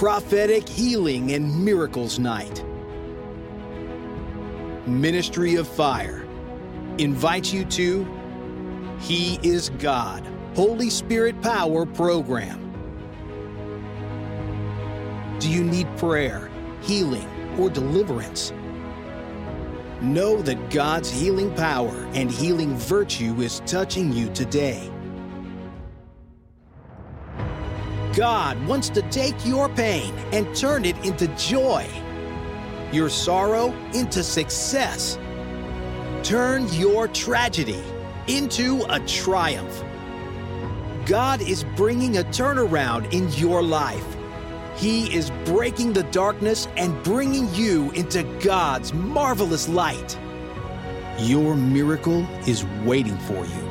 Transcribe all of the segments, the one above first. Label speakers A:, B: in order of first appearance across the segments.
A: Prophetic Healing and Miracles Night. Ministry of Fire invites you to He is God Holy Spirit Power Program. Do you need prayer, healing, or deliverance? Know that God's healing power and healing virtue is touching you today. God wants to take your pain and turn it into joy, your sorrow into success. Turn your tragedy into a triumph. God is bringing a turnaround in your life. He is breaking the darkness and bringing you into God's marvelous light. Your miracle is waiting for you.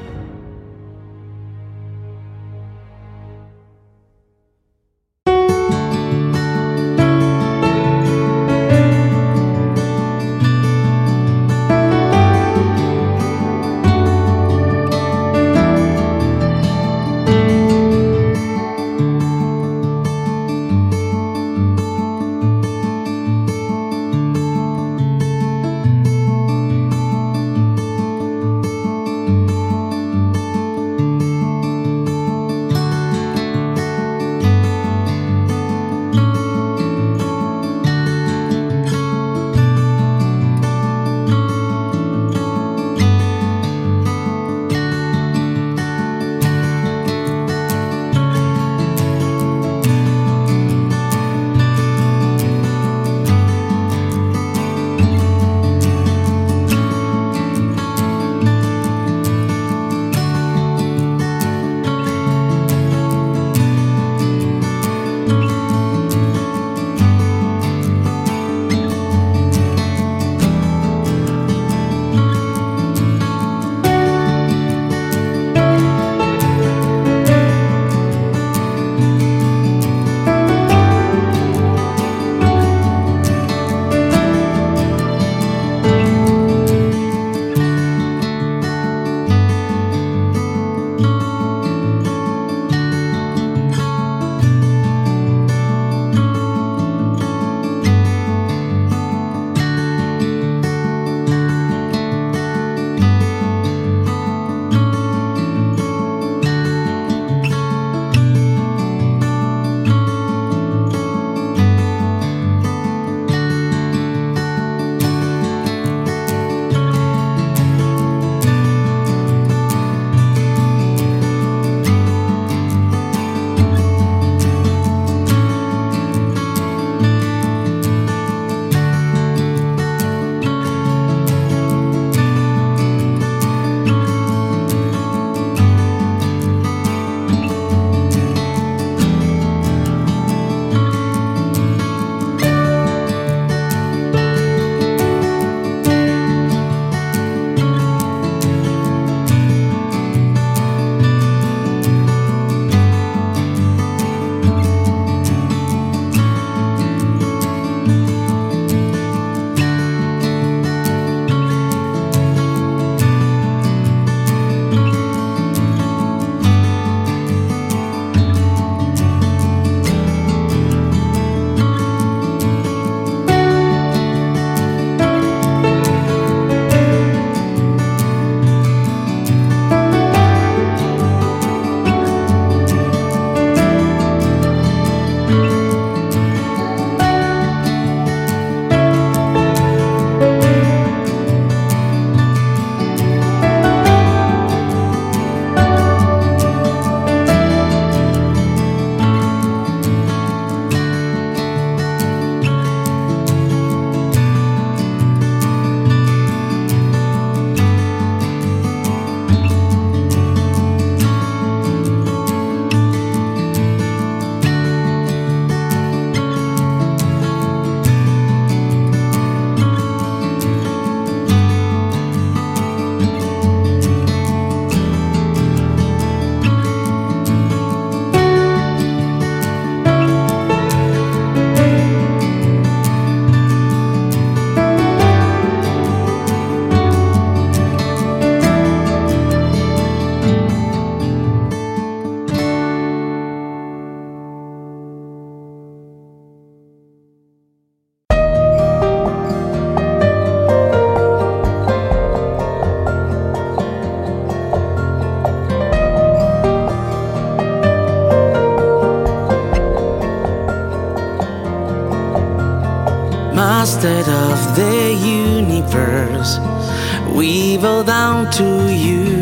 B: To you.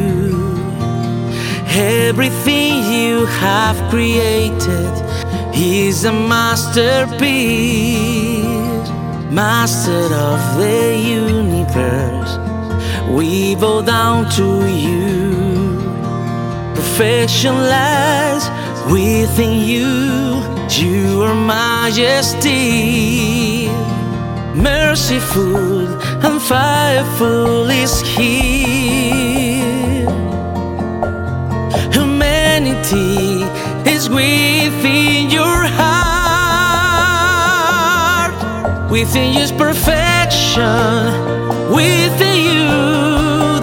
B: Everything you have created is a masterpiece. Master of the universe, we bow down to you. Perfection lies within you, your majesty. Merciful and fireful is here. Humanity is within your heart, within His perfection, within you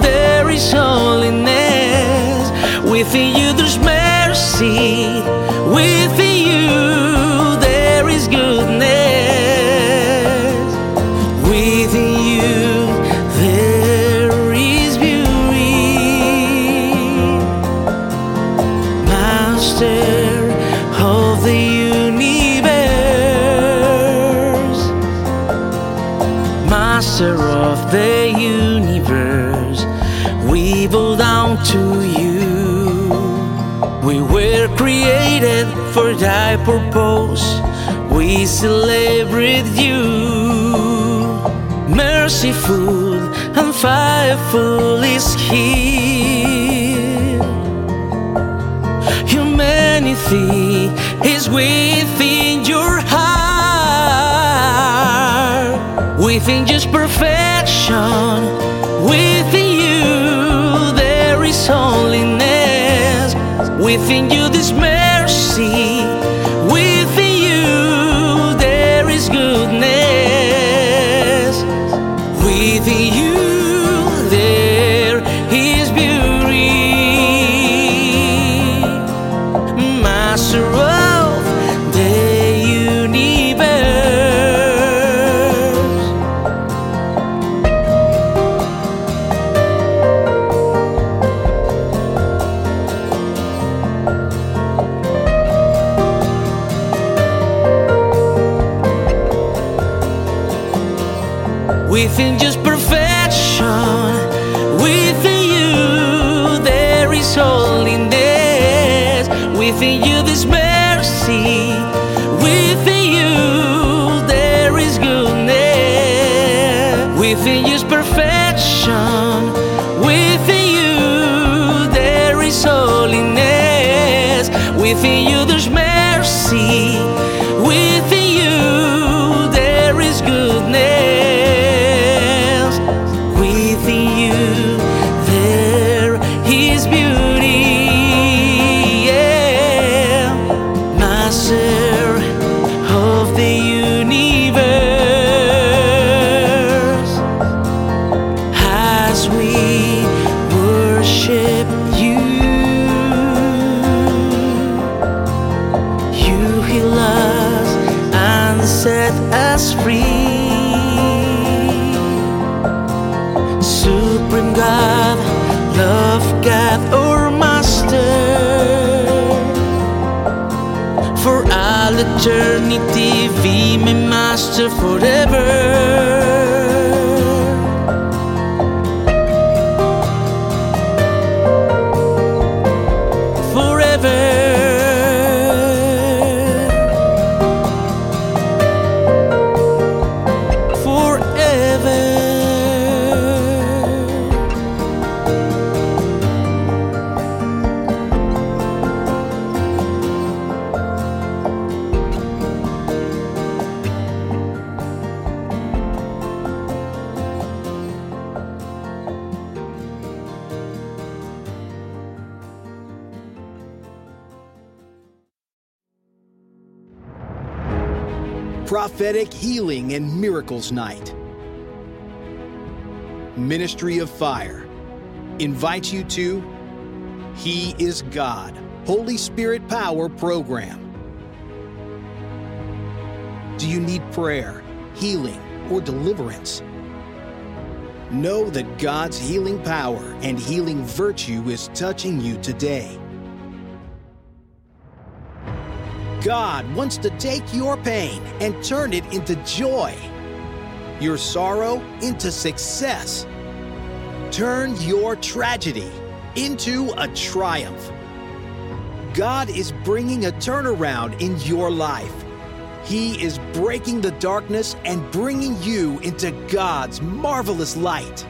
B: there is holiness, within you there's mercy, thy purpose, we celebrate you. Merciful and faithful is He. Humanity is within your heart, within just perfection. Within you, there is holiness. Within you,
A: Miracles Night. Ministry of Fire invites you to He is God Holy Spirit Power Program. Do you need prayer, healing, or deliverance? Know that God's healing power and healing virtue is touching you today. God wants to take your pain and turn it into joy. Your sorrow into success. Turn your tragedy into a triumph. God is bringing a turnaround in your life. He is breaking the darkness and bringing you into God's marvelous light.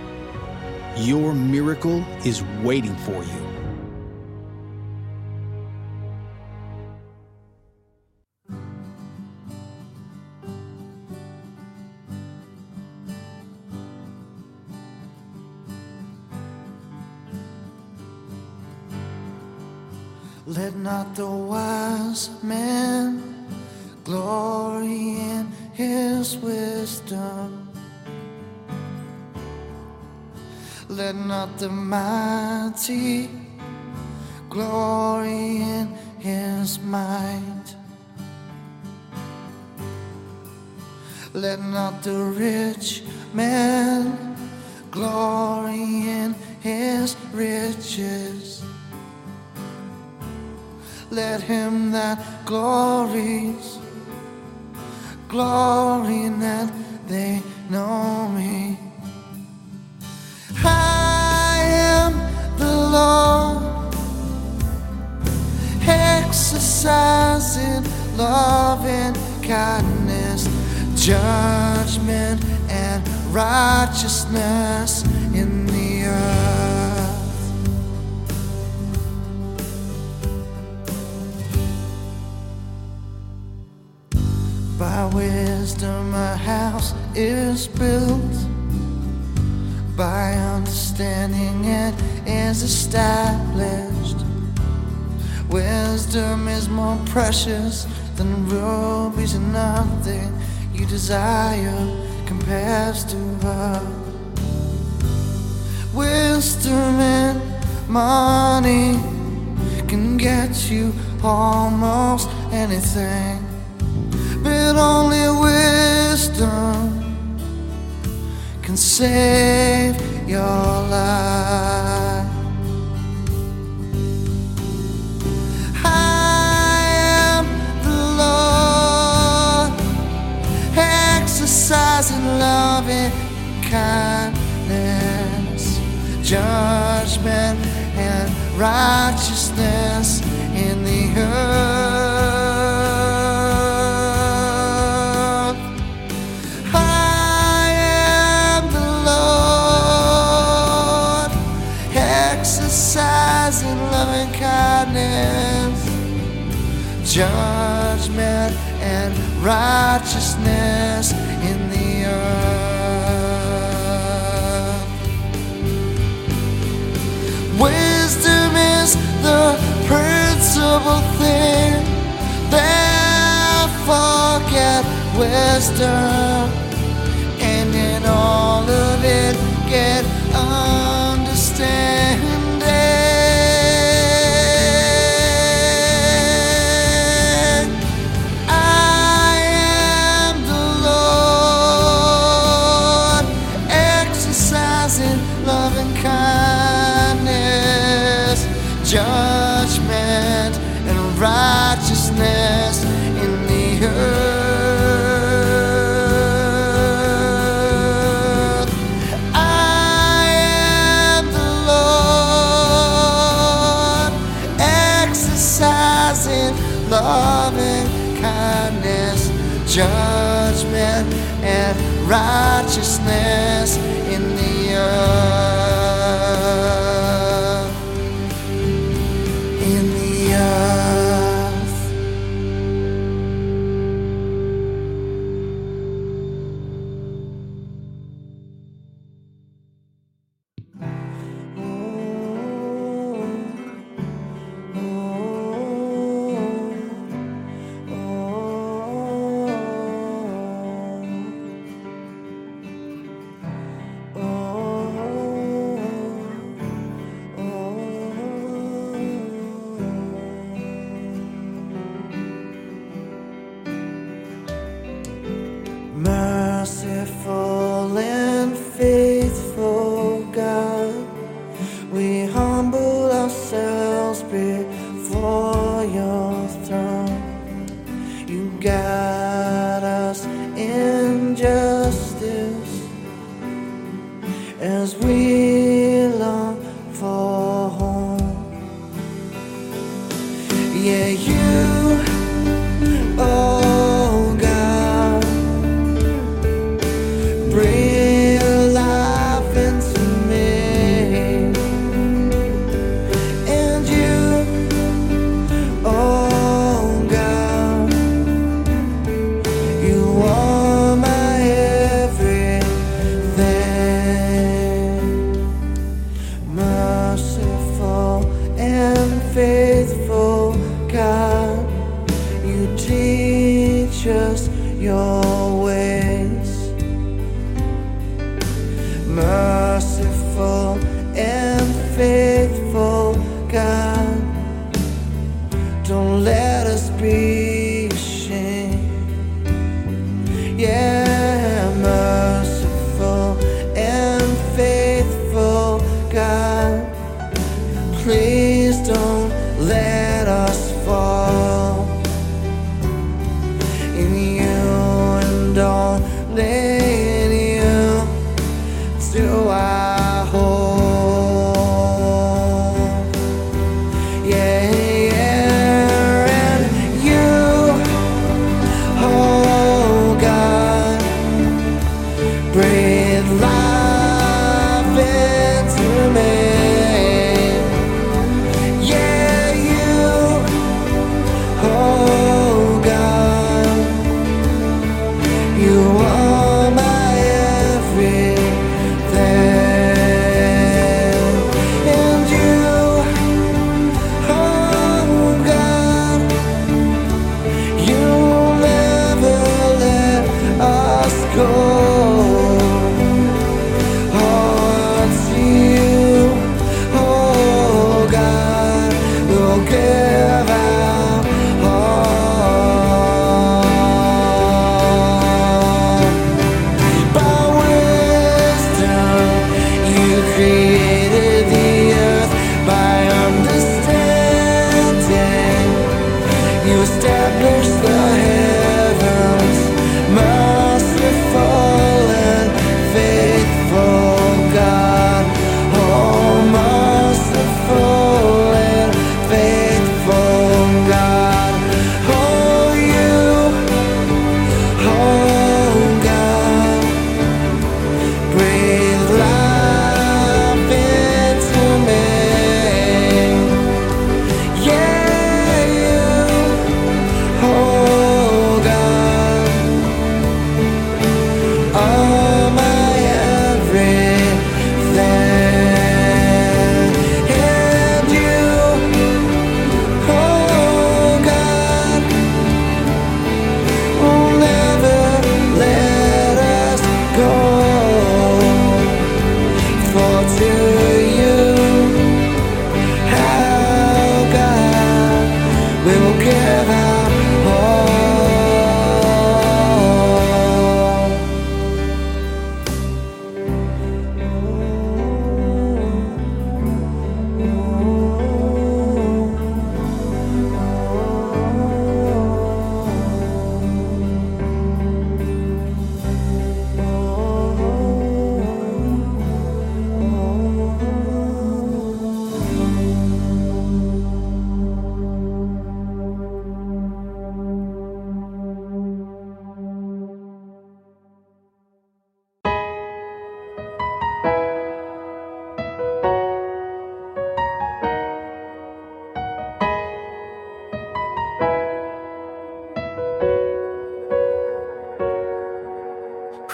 A: Your miracle is waiting for you.
C: Mighty glory in his might. Let not the rich man glory in his riches. Let him that glories glory in that they know me. Exercising love and kindness, judgment and righteousness in the earth. By wisdom a house is built. By understanding it is established. Wisdom is more precious than rubies, and nothing you desire compares to her. Wisdom and money can get you almost anything but only wisdom can save your life. Exercising love and kindness, judgment and righteousness in the earth. I am the Lord, exercising loving kindness, judgment and righteousness the principal thing. that forget wisdom, and in all of it, get understanding. Righteousness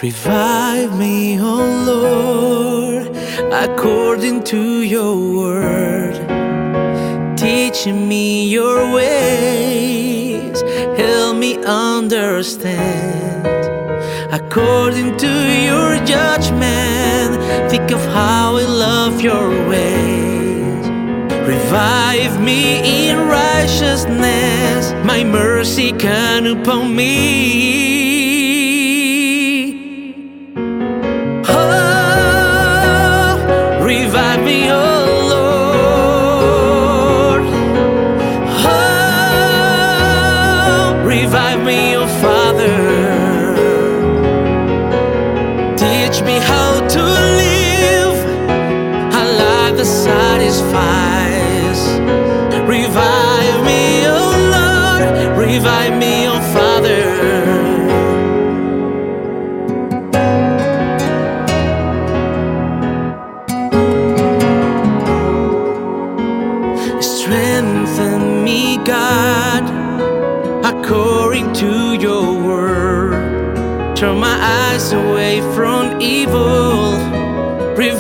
C: Revive me, O oh
B: Lord, according to your word. Teach me your ways, help me understand. According to your judgment, think of how I love your ways. Revive me in righteousness, my mercy can upon me.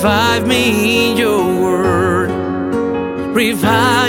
B: Revive me, in your word. Revive.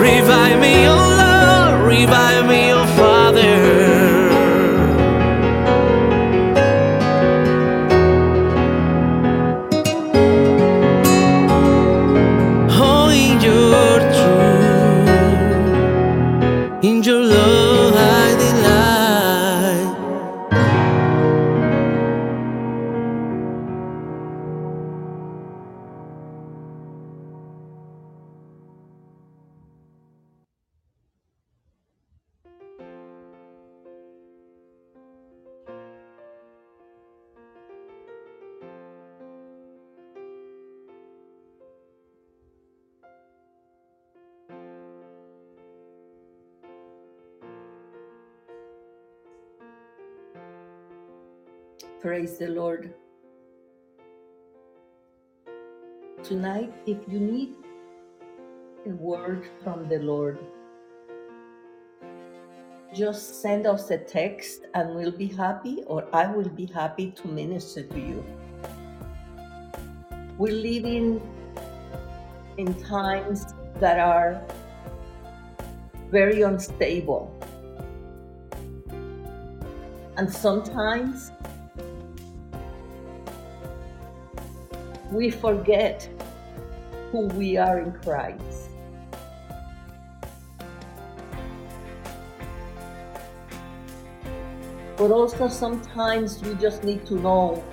B: Revive me, oh
D: the Lord. Tonight, if you need a word from the Lord, just send us a text and we'll be happy, or I will be happy to minister to you. We're living in times that are very unstable. And sometimes we forget who we are in Christ. But also sometimes we just need to know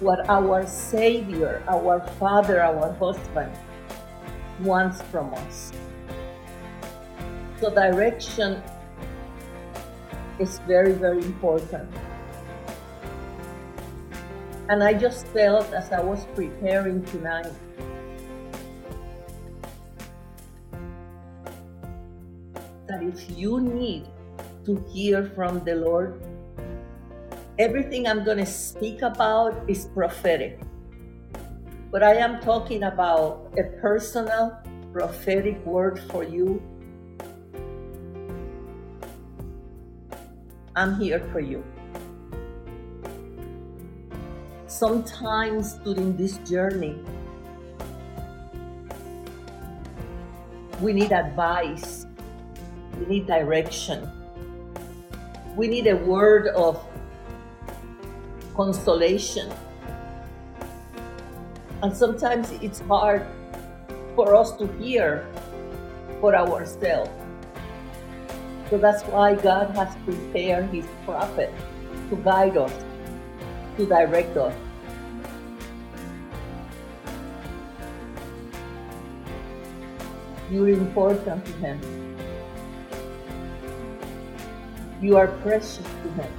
D: what our Savior, our Father, our husband wants from us. So direction is very, very important. And I just felt as I was preparing tonight that if you need to hear from the Lord, everything I'm going to speak about is prophetic. But I am talking about a personal prophetic word for you. I'm here for you. Sometimes during this journey, we need advice, we need direction, we need a word of consolation. And sometimes it's hard for us to hear for ourselves. So that's why God has prepared His prophet to guide us, to direct us. You're important to Him. You are precious to Him.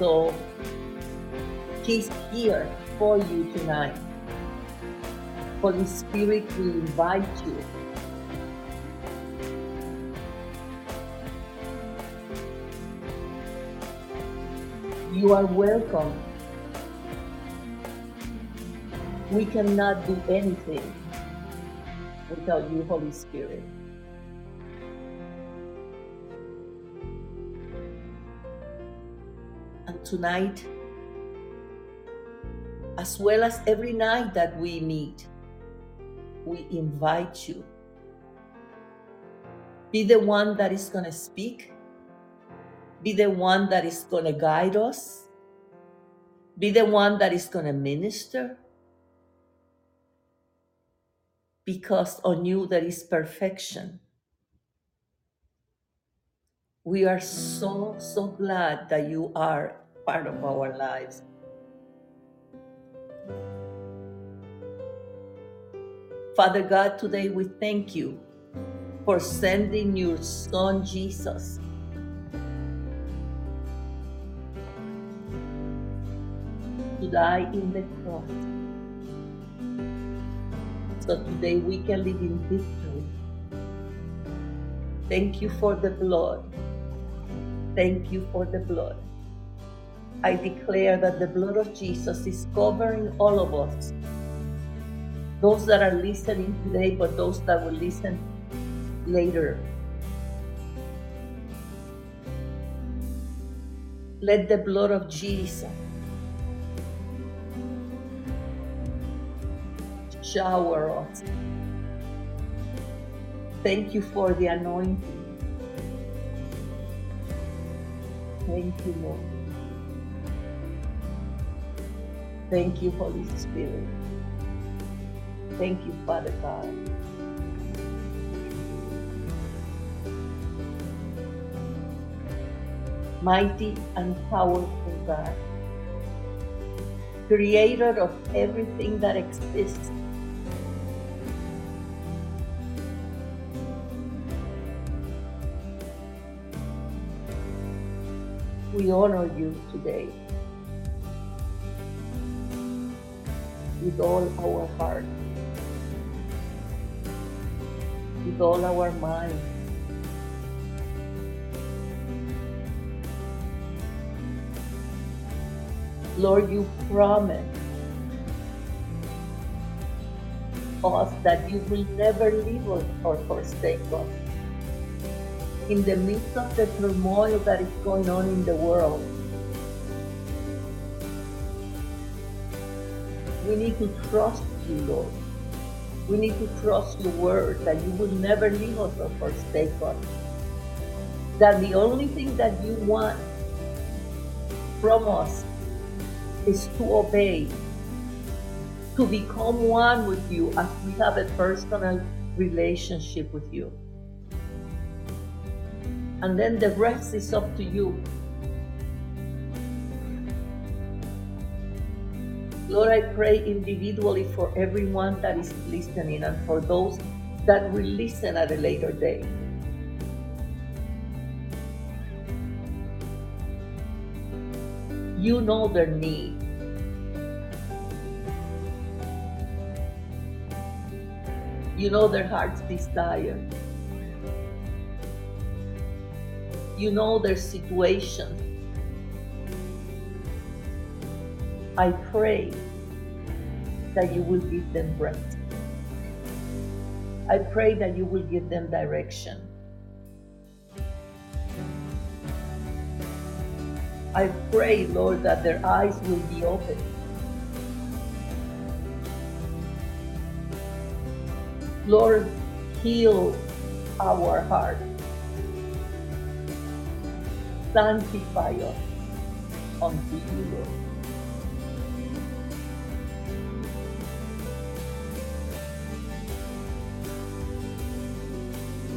D: So He's here for you tonight. Holy Spirit will invite you. You are welcome. We cannot do anything without you, Holy Spirit. And tonight, as well as every night that we meet, we invite you. Be the one that is going to speak, be the one that is going to guide us, be the one that is going to minister. Because on you there is perfection. We are so, so glad that you are part of our lives. Father God, today we thank you for sending your Son Jesus to die in the cross. So today we can live in victory. Thank you for the blood. Thank you for the blood. I declare that the blood of Jesus is covering all of us those that are listening today, but those that will listen later. Let the blood of Jesus shower us. Thank you for the anointing. Thank you, Lord. Thank you, Holy Spirit. Thank you, Father God. Mighty and powerful God, creator of everything that exists. We honor you today with all our heart. with all our mind. Lord, you promised us that you will never leave us or forsake us. In the midst of the turmoil that is going on in the world, we need to trust you, Lord. We need to trust your word that you will never leave us or forsake us. That the only thing that you want from us is to obey, to become one with you as we have a personal relationship with you. And then the rest is up to you Lord, I pray individually for everyone that is listening and for those that will listen at a later day. You know their need. You know their heart's desire. You know their situation. I pray that you will give them breath. I pray that you will give them direction. I pray, Lord, that their eyes will be open. Lord, heal our heart. Sanctify us unto you, Lord.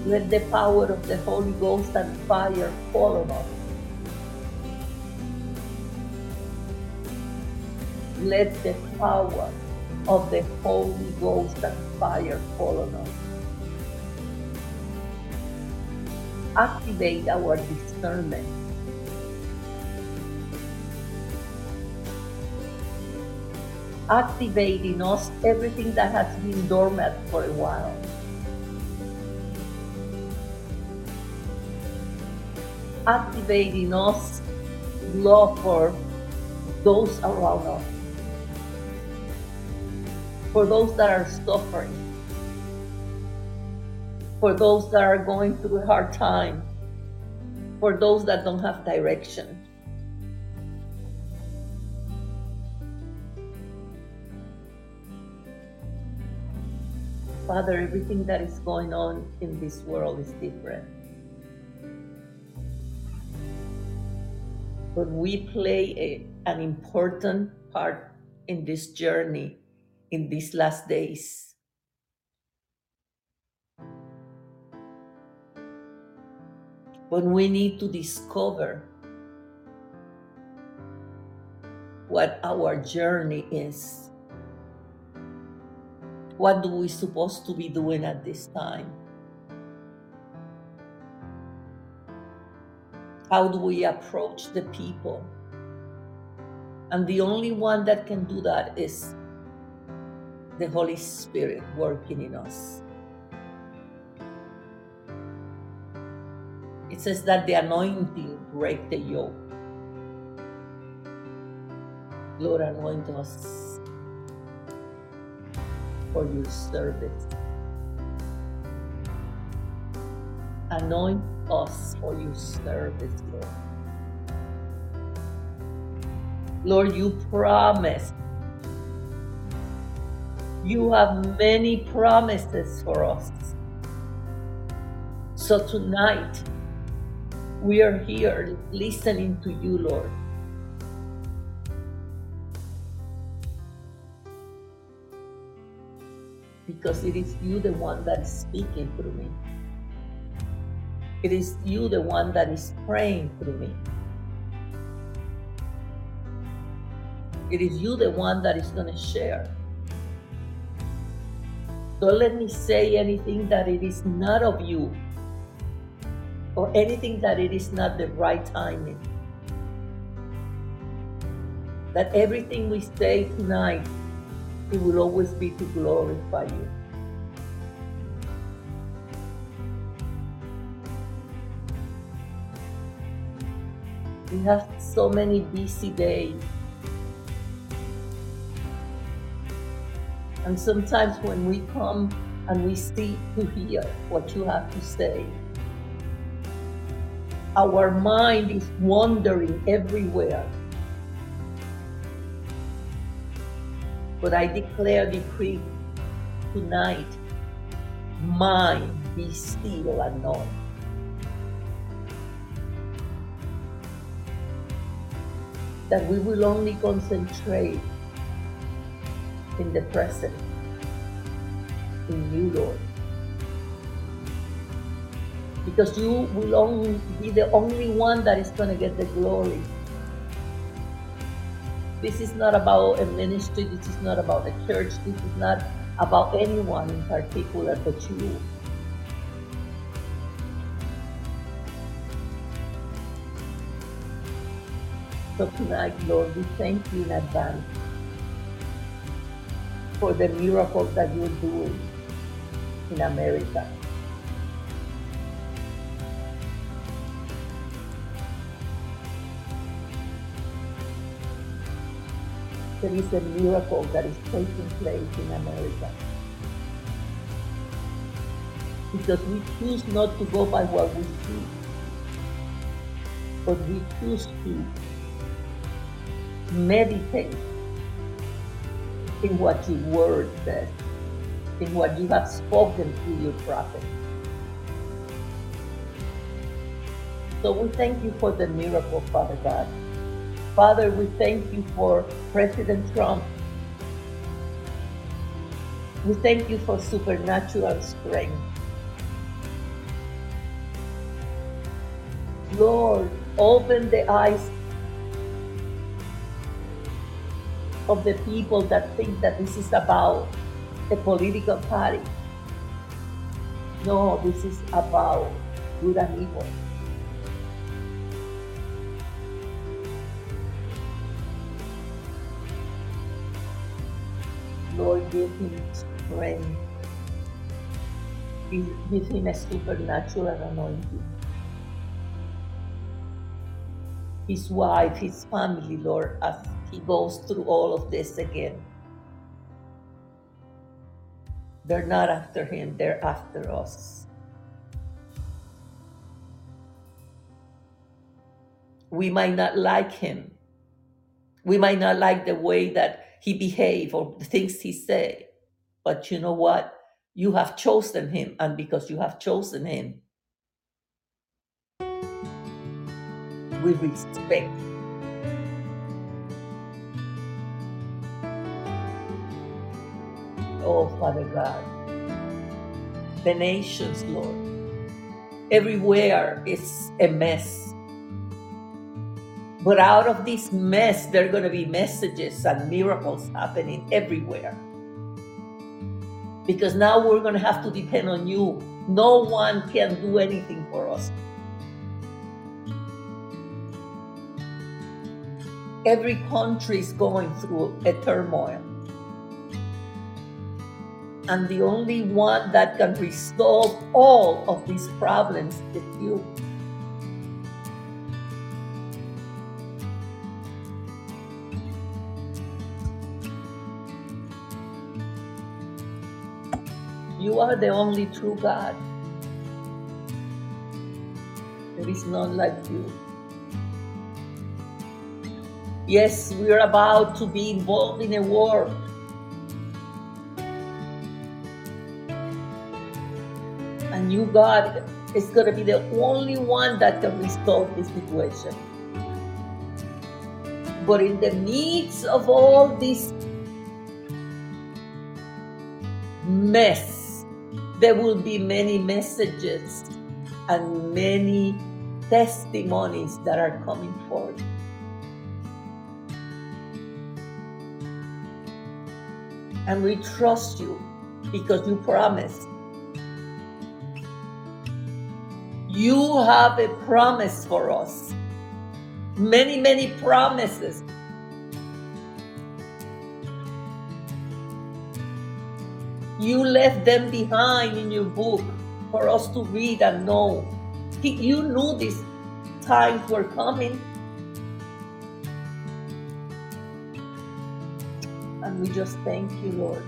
D: Let the power of the Holy Ghost and fire fall on us. Let the power of the Holy Ghost and fire fall on us. Activate our discernment. Activate in us everything that has been dormant for a while. activating us love for those around us, for those that are suffering, for those that are going through a hard time, for those that don't have direction. Father, everything that is going on in this world is different. But we play a, an important part in this journey in these last days. When we need to discover what our journey is. What do we supposed to be doing at this time? How do we approach the people? And the only one that can do that is the Holy Spirit working in us. It says that the anointing break the yoke. Lord, anoint us for your service. Anoint us for your service, Lord. Lord, you promised. You have many promises for us. So tonight, we are here listening to you, Lord. Because it is you, the one that is speaking through me. It is you, the one that is praying through me. It is you, the one that is going to share. Don't let me say anything that it is not of you or anything that it is not the right timing. That everything we say tonight, it will always be to glorify you. We have so many busy days. And sometimes when we come and we see to hear what you have to say, our mind is wandering everywhere. But I declare, decree tonight, mine be still and. That we will only concentrate in the present, in you, Lord because you will only be the only one that is going to get the glory. This is not about a ministry, this is not about a church, this is not about anyone in particular but you. So tonight, Lord, we thank you in advance for the miracles that you're doing in America. There is a miracle that is taking place in America. Because we choose not to go by what we see, but we choose to meditate in what your word says, in what you have spoken through your prophet. So we thank you for the miracle, Father God. Father, we thank you for President Trump. We thank you for supernatural strength. Lord, open the eyes of the people that think that this is about a political party. No, this is about good and evil. Lord gave him strength. Give him a supernatural anointing. His wife, his family, Lord, as he goes through all of this again. They're not after him, they're after us. We might not like him. We might not like the way that he behave or the things he say. But you know what? You have chosen him, and because you have chosen him, we respect. Oh, Father God, the nations, Lord, everywhere is a mess. But out of this mess, there are going to be messages and miracles happening everywhere. Because now we're going to have to depend on you. No one can do anything for us. Every country is going through a turmoil. And the only one that can resolve all of these problems is you. You are the only true God. There is none like you. Yes, we are about to be involved in a war. And you, God, is going to be the only one that can resolve this situation. But in the midst of all this mess, there will be many messages and many testimonies that are coming forth. And we trust you because you promised. You have a promise for us. Many, many promises. You left them behind in your book for us to read and know. You knew these times were coming. And we just thank you, Lord.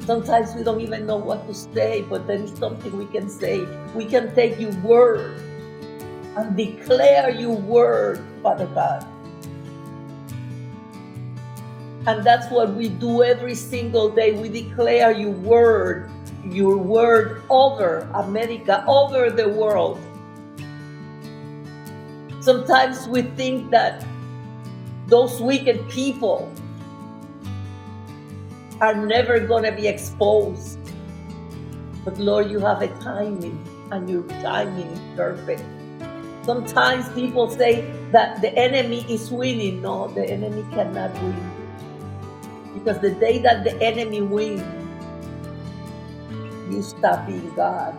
D: Sometimes we don't even know what to say, but there is something we can say. We can take your word and declare your word, Father God. And that's what we do every single day. We declare your word, your word over America, over the world. Sometimes we think that those wicked people are never going to be exposed. But Lord, you have a timing, and your timing is perfect. Sometimes people say that the enemy is winning. No, the enemy cannot win. Because the day that the enemy wins, you stop being God.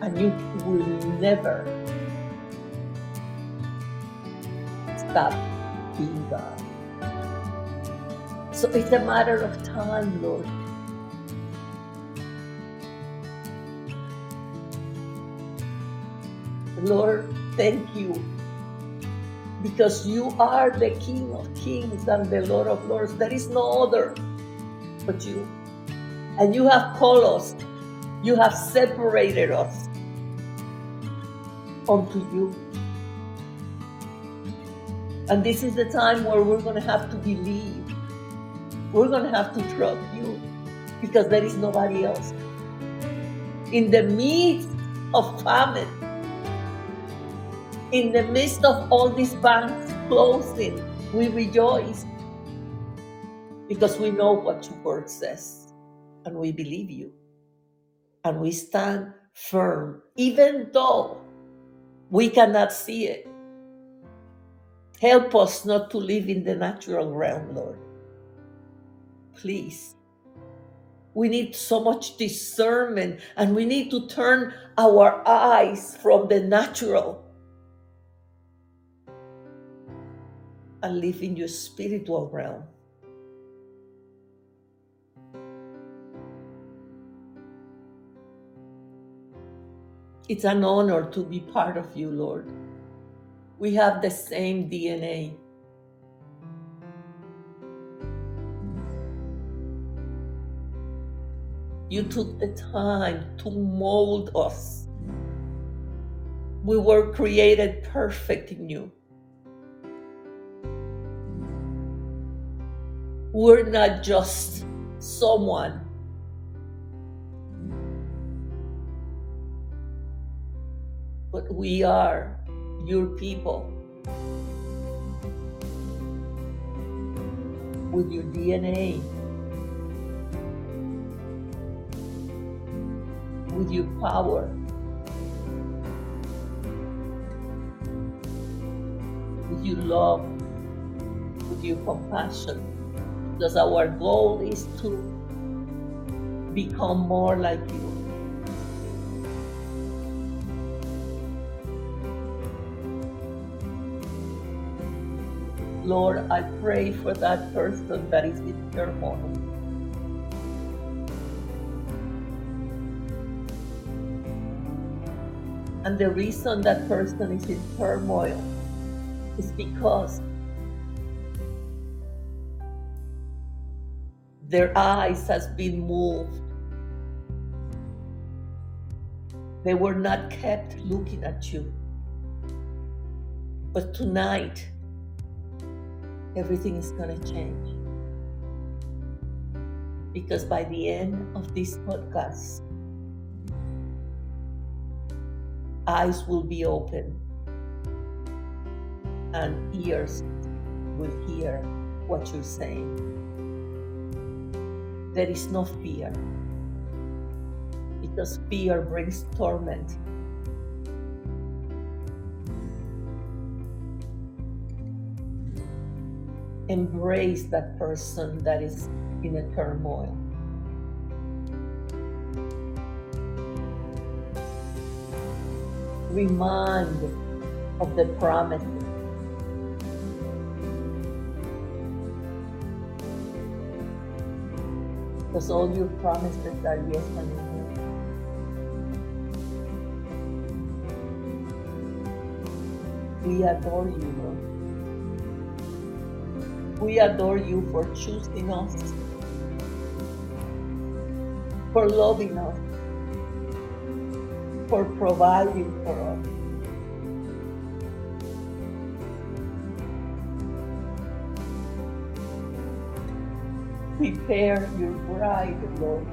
D: And you will never stop being God. So it's a matter of time, Lord. Lord, thank you because you are the King of kings and the Lord of lords. There is no other but you. And you have called us, you have separated us unto you. And this is the time where we're going to have to believe. We're going to have to trust you because there is nobody else. In the midst of famine, in the midst of all these banks closing, we rejoice because we know what your word says and we believe you. And we stand firm, even though we cannot see it. Help us not to live in the natural realm, Lord. Please. We need so much discernment and we need to turn our eyes from the natural and live in your spiritual realm. It's an honor to be part of you, Lord. We have the same DNA. You took the time to mold us. We were created perfect in you. We're not just someone. But we are your people with your DNA, with your power, with your love, with your compassion. Because our goal is to become more like you. Lord, I pray for that person that is in turmoil. And the reason that person is in turmoil is because their eyes has been moved. They were not kept looking at you. But tonight, everything is going to change. Because by the end of this podcast, eyes will be open and ears will hear what you're saying. There is no fear because fear brings torment. Embrace that person that is in a turmoil. Remind of the promises. Because all your promises are yes and amen. We adore you, Lord. We adore you for choosing us, for loving us, for providing for us. Prepare your bride, Lord.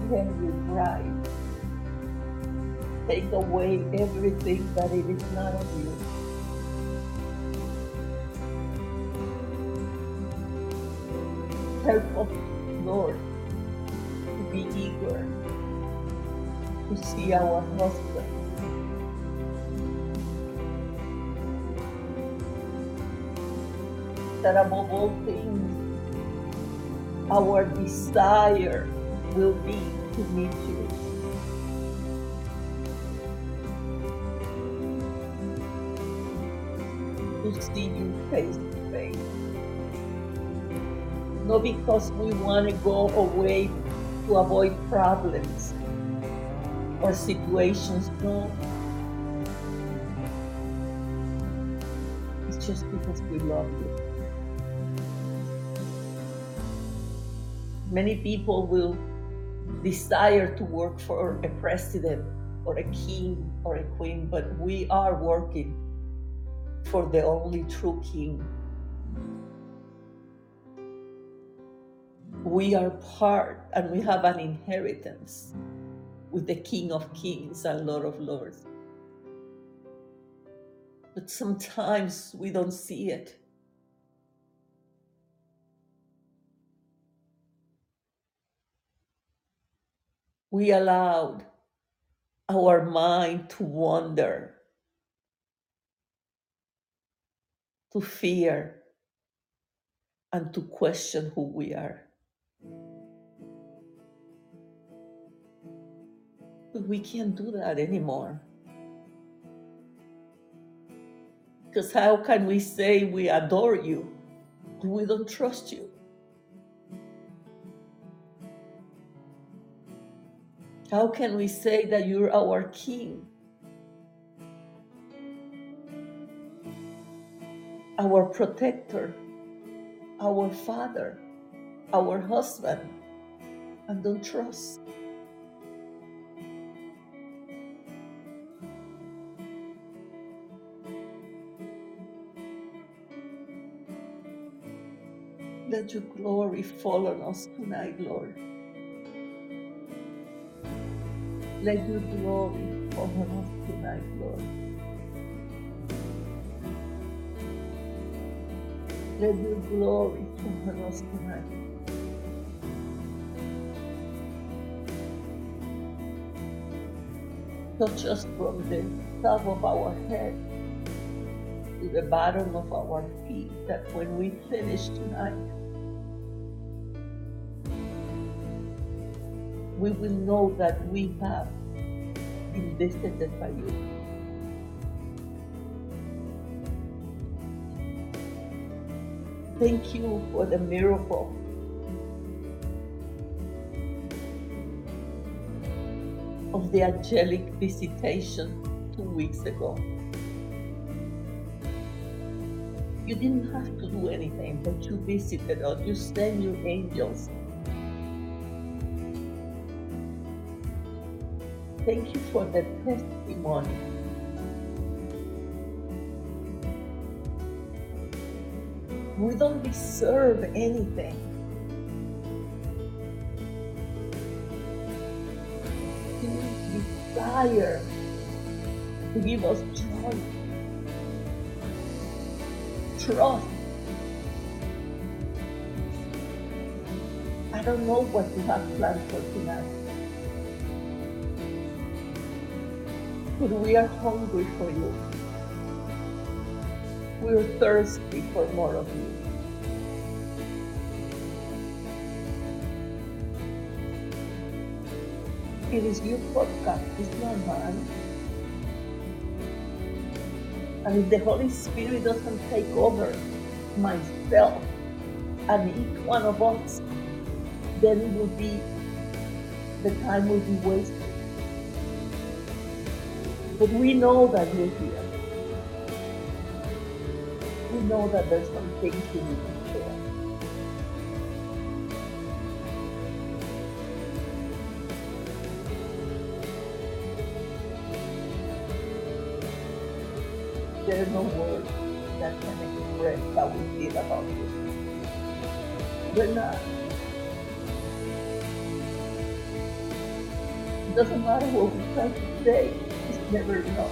D: Prepare your bride. Take away everything that it is not of you. Help us, Lord, to be eager to see our husband. That above all things, our desire will be to meet you. To see you face to face not because we want to go away to avoid problems or situations. No. It's just because we love you. Many people will desire to work for a president or a king or a queen, but we are working for the only true king we are part and we have an inheritance with the King of Kings and Lord of Lords. But sometimes we don't see it. We allowed our mind to wander, to fear, and to question who we are. But we can't do that anymore. Because how can we say we adore you we don't trust you? How can we say that you're our king? Our protector, our father, our husband and don't trust. Let your glory fall on us tonight, Lord. Let your glory fall on us tonight, Lord. Let your glory fall on us tonight. Touch us from the top of our head to the bottom of our feet, that when we finish tonight, we will know that we have been visited by you. Thank you for the miracle of the angelic visitation two weeks ago. You didn't have to do anything, but you visited us. You sent your angels. Thank you for the testimony. We don't deserve anything. You desire to give us joy, trust. I don't know what you have planned for tonight, but we are hungry for you. We're thirsty for more of you. It is your podcast, it's not mine. And if the Holy Spirit doesn't take over myself and each one of us, then it will be, the time will be wasted. But we know that you're here. We know that there's some things we need to share. There are no words that can express how we feel about you. We're not. It doesn't matter what we try to say, never enough.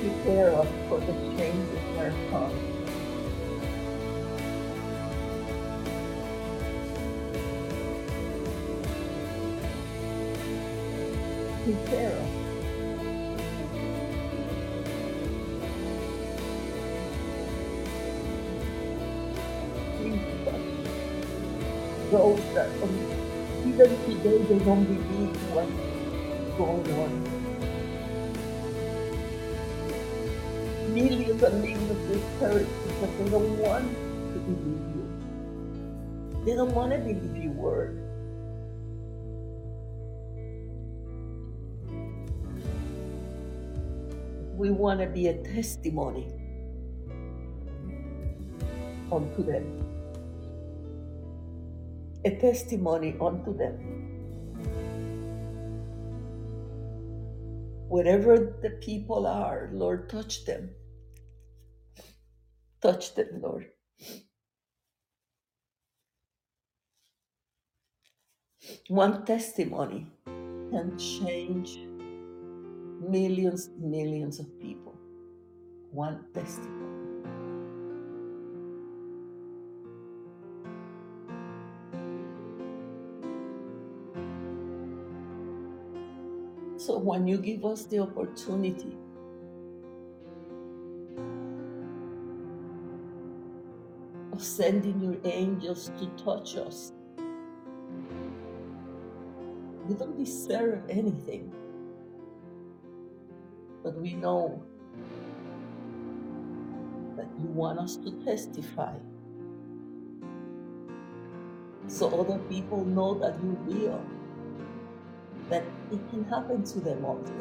D: Prepare us for the changes that are coming. Prepare today they don't believe what's going on. Millions and millions of discouraged because they don't want to believe you. They don't want to believe your word. We want to be a testimony unto them. A testimony unto them. Wherever the people are, Lord, touch them. Touch them, Lord. One testimony can change millions, millions of people. One testimony. So when you give us the opportunity of sending your angels to touch us, we don't deserve anything. But we know that you want us to testify. So other people know that you're real, it can happen to them also.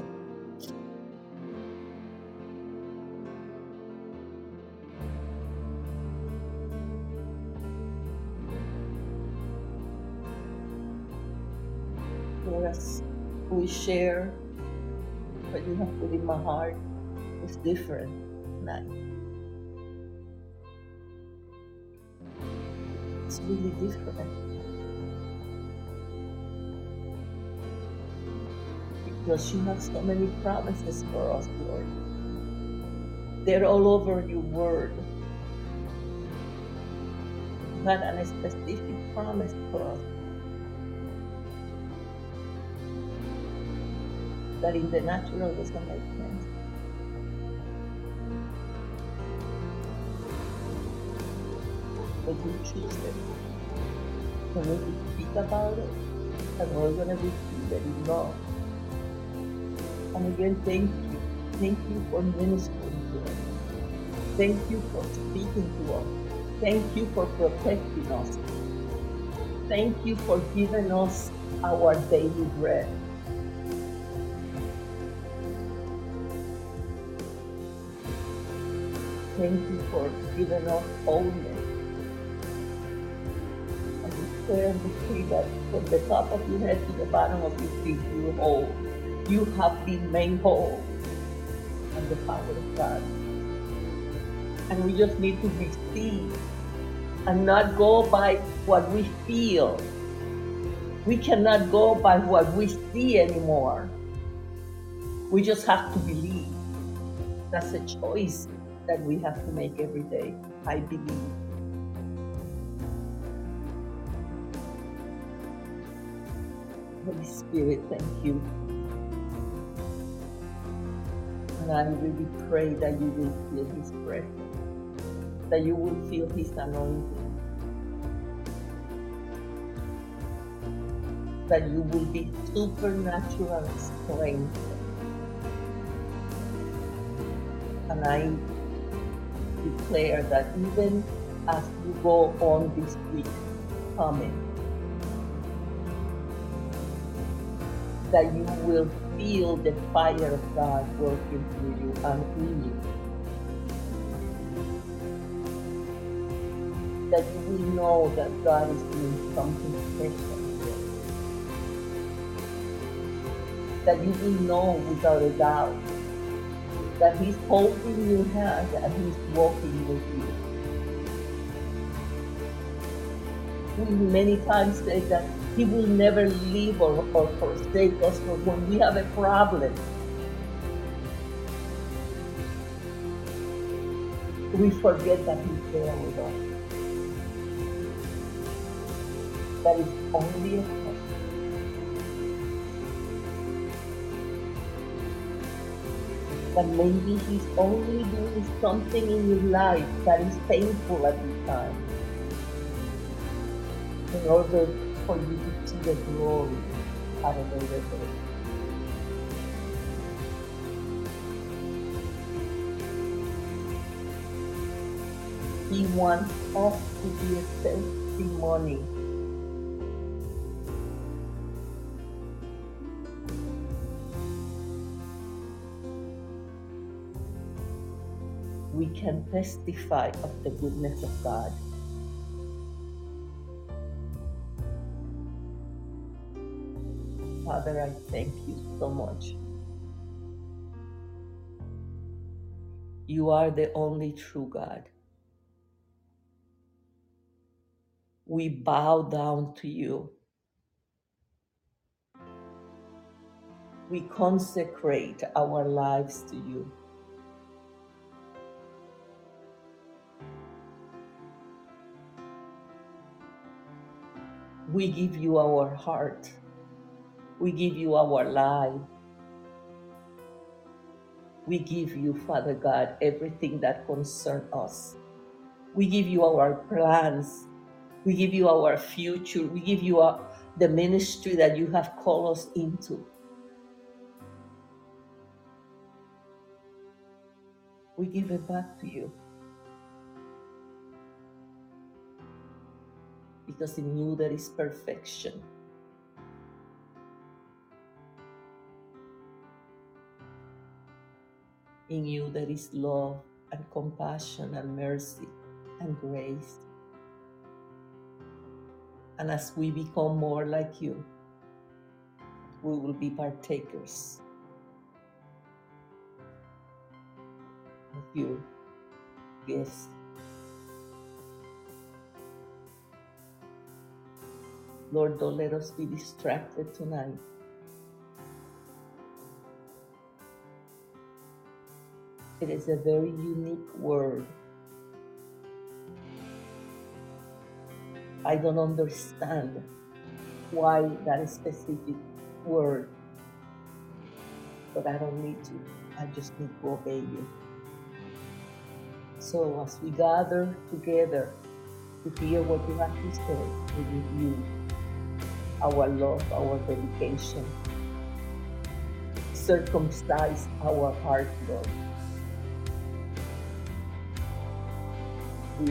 D: Whereas we share what you have put in my heart is different That It's really different. Because you have so many promises for us, Lord. They're all over your word. Not a specific promise for us. That in the natural doesn't make sense. But you choose it. When we speak about it, and we're going to receive it in love. And again, thank you. Thank you for ministering to us. Thank you for speaking to us. Thank you for protecting us. Thank you for giving us our daily bread. Thank you for giving us wholeness. And declare and decree that from the top of your head to the bottom of your feet, you're whole. You have been made whole and the power of God. And we just need to receive and not go by what we feel. We cannot go by what we see anymore. We just have to believe. That's a choice that we have to make every day. I believe. Holy Spirit, thank you. And I really pray that you will feel His presence, that you will feel His anointing, that you will be supernatural strength. And I declare that even as you go on this week coming, that you will feel the fire of God working through you and in you. That you will know that God is doing something special. That you will know without a doubt that He's holding your hand and He's walking with you. We many times say that He will never leave or, or forsake us, but when we have a problem, we forget that He's there with us. That is only a. That maybe He's only doing something in your life that is painful at this time in order for you to see the glory out of the river. He wants us to be a testimony. We can testify of the goodness of God. Father, I thank you so much. You are the only true God. We bow down to you. We consecrate our lives to you. We give you our heart. We give you our life. We give you, Father God, everything that concerns us. We give you our plans. We give you our future. We give you our, the ministry that you have called us into. We give it back to you. Because in you there is perfection. In you there is love and compassion and mercy and grace. And as we become more like you, we will be partakers of your gifts. Lord, don't let us be distracted tonight. It is a very unique word. I don't understand why that specific word, but I don't need to. I just need to obey you. So as we gather together to hear what you have to say, we give you our love, our dedication. Circumcise our heart, Lord.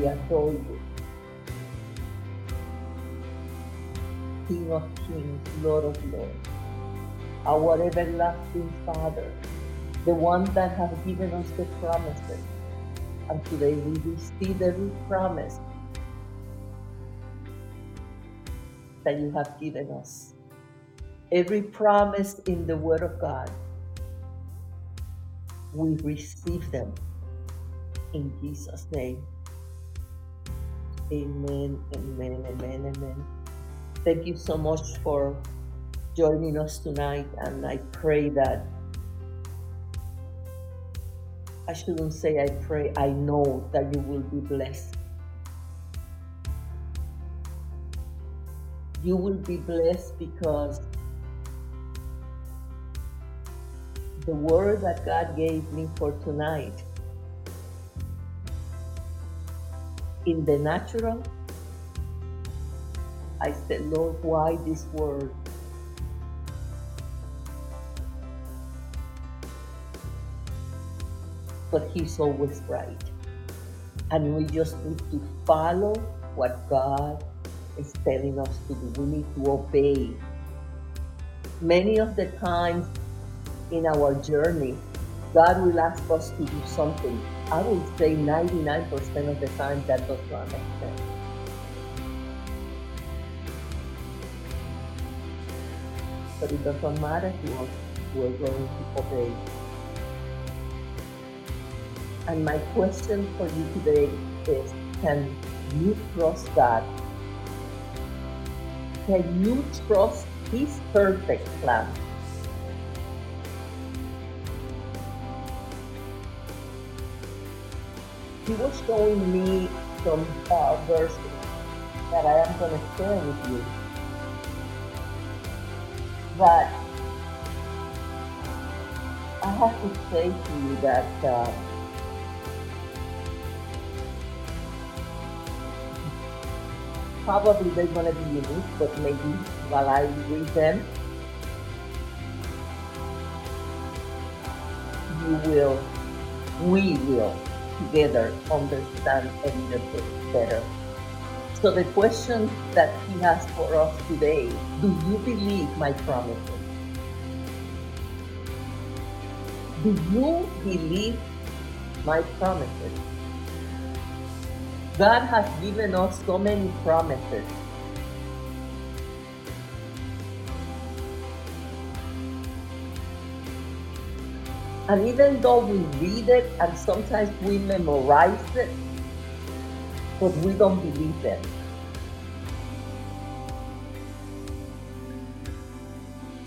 D: Adore you. King of kings, Lord of lords, our everlasting Father, the one that has given us the promises. And today we receive every promise that you have given us. Every promise in the Word of God, we receive them in Jesus' name. Amen, amen, amen, amen. Thank you so much for joining us tonight, and I pray that I shouldn't say I pray, I know that you will be blessed. You will be blessed because the word that God gave me for tonight in the natural, I said, Lord, why this word? But He's always right. And we just need to follow what God is telling us to do. We need to obey. Many of the times in our journey, God will ask us to do something. I would say 99% of the time that does not make sense. But it doesn't matter to us, we're going to obey. And my question for you today is can you trust God? Can you trust His perfect plan? He was showing me some uh, verses that I am going to share with you. That I have to say to you that uh, probably they're going to be unique, but maybe while I read them, you will, we will together understand a little bit better. So the question that he has for us today, do you believe my promises? Do you believe my promises? God has given us so many promises. And even though we read it and sometimes we memorize it, but we don't believe it.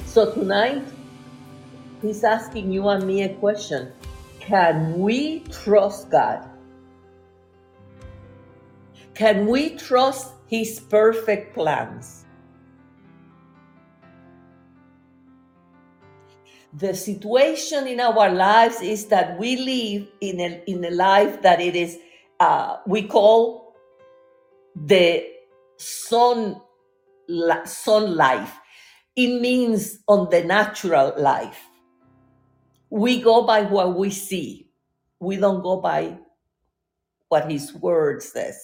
D: So tonight, he's asking you and me a question Can we trust God? Can we trust his perfect plans? The situation in our lives is that we live in a, in a life that it is uh, we call the sun sun life. It means on the natural life. We go by what we see. We don't go by what his word says.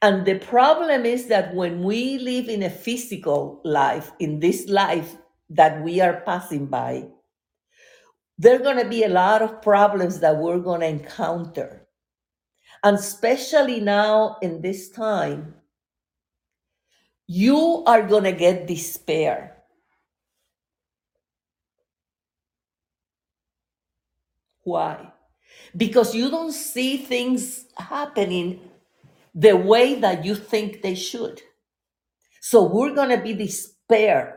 D: And the problem is that when we live in a physical life in this life that we are passing by, there are going to be a lot of problems that we're going to encounter. And especially now in this time, you are going to get despair. Why? Because you don't see things happening the way that you think they should. So we're going to be despair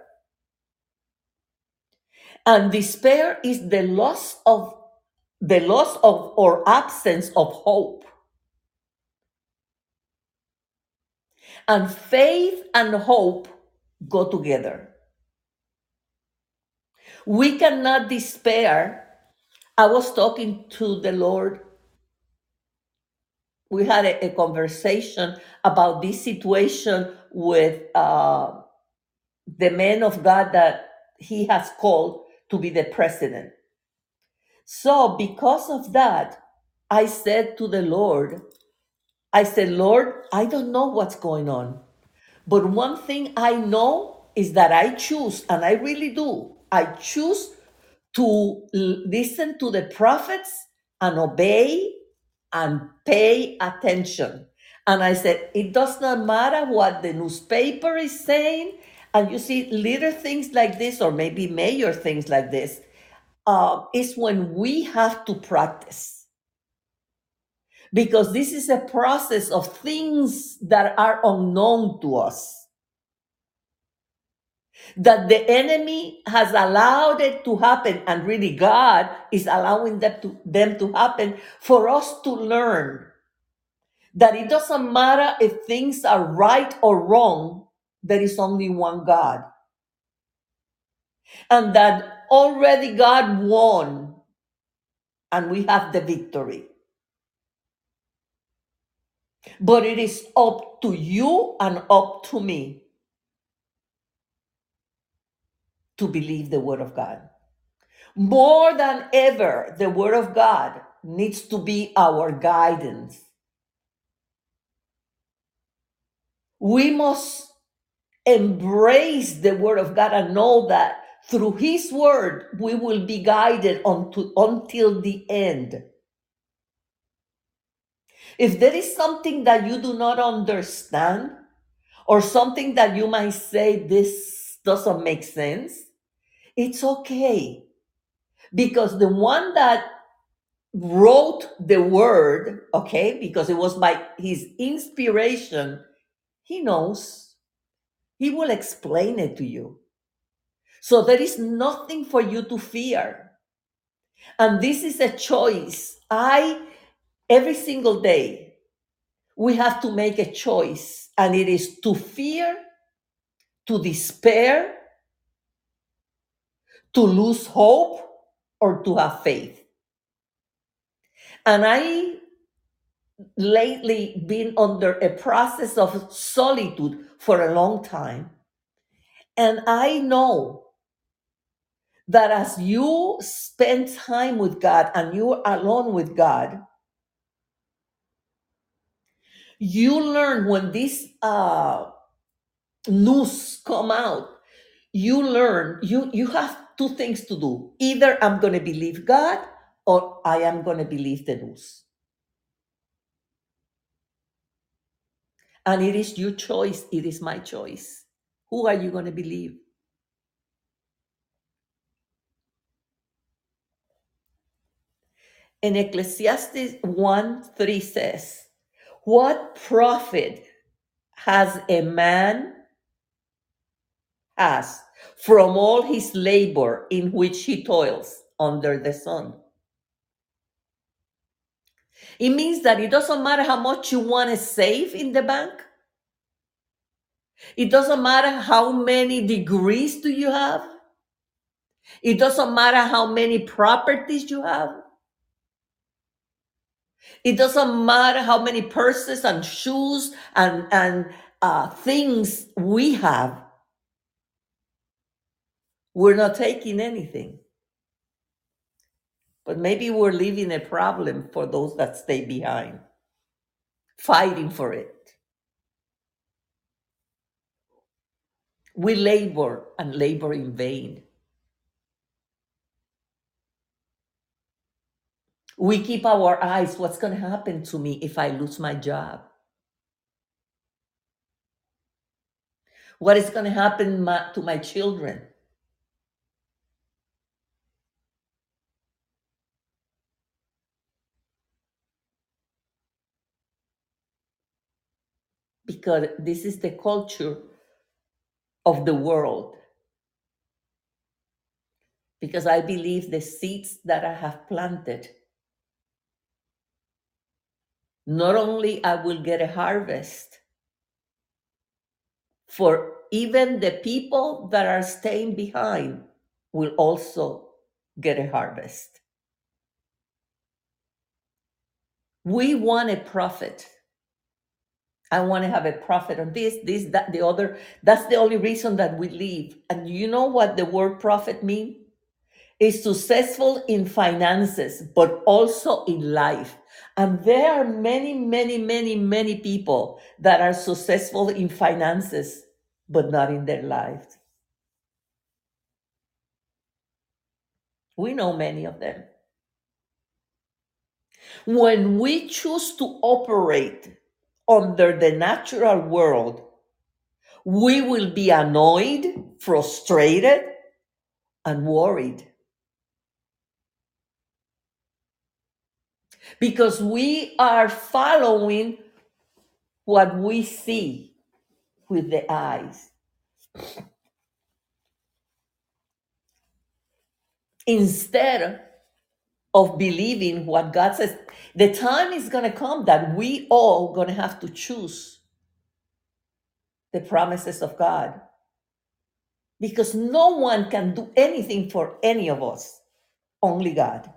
D: and despair is the loss of the loss of or absence of hope. And faith and hope go together. We cannot despair. I was talking to the Lord. We had a, a conversation about this situation with uh, the man of God that he has called to be the president. So, because of that, I said to the Lord, I said, Lord, I don't know what's going on. But one thing I know is that I choose, and I really do, I choose to listen to the prophets and obey and pay attention. And I said, it does not matter what the newspaper is saying. And you see, little things like this, or maybe major things like this, uh, is when we have to practice. Because this is a process of things that are unknown to us. That the enemy has allowed it to happen and really god is allowing them to, them to happen for us to learn. That it doesn't matter if things are right or wrong there is only one god and that already god won and we have the victory but it is up to you and up to me to believe the word of God. More than ever, the word of God needs to be our guidance. We must embrace the word of God and know that through his word we will be guided unto, until the end. If there is something that you do not understand, or something that you might say this doesn't make sense, it's okay. Because the one that wrote the word, okay, because it was by his inspiration, he knows. He will explain it to you. So there is nothing for you to fear. And this is a choice. I, every single day, we have to make a choice, and it is to fear, to despair, to lose hope, or to have faith. And I lately been under a process of solitude for a long time. And I know that as you spend time with God and you are alone with God, you learn when this uh, news come out, you learn you you have two things to do. Either I'm going to believe God or I am going to believe the news. And it is your choice. It is my choice. Who are you going to believe? In Ecclesiastes 1 3 says, What profit has a man has from all his labor in which he toils under the sun? It means that it doesn't matter how much you want to save in the bank. It doesn't matter how many degrees do you have. It doesn't matter how many properties you have. It doesn't matter how many purses and shoes and, and uh, things we have. We're not taking anything. But maybe we're leaving a problem for those that stay behind, fighting for it. We labor and labor in vain. We keep our eyes, what's going to happen to me if I lose my job? What is going to happen my, to my children? Because this is the culture of the world. Because I believe the seeds that I have planted, not only I will get a harvest for even the people that are staying behind will also get a harvest. We want a profit. I want to have a profit on this, this, that, the other. That's the only reason that we live. And you know what the word profit means? Is successful in finances, but also in life. And there are many, many, many, many people that are successful in finances, but not in their lives. We know many of them. When we choose to operate under the natural world, we will be annoyed, frustrated, and worried. Because we are following what we see with the eyes. Instead of believing what God says, the time is going to come that we all going to have to choose the promises of God. Because no one can do anything for any of us, only God.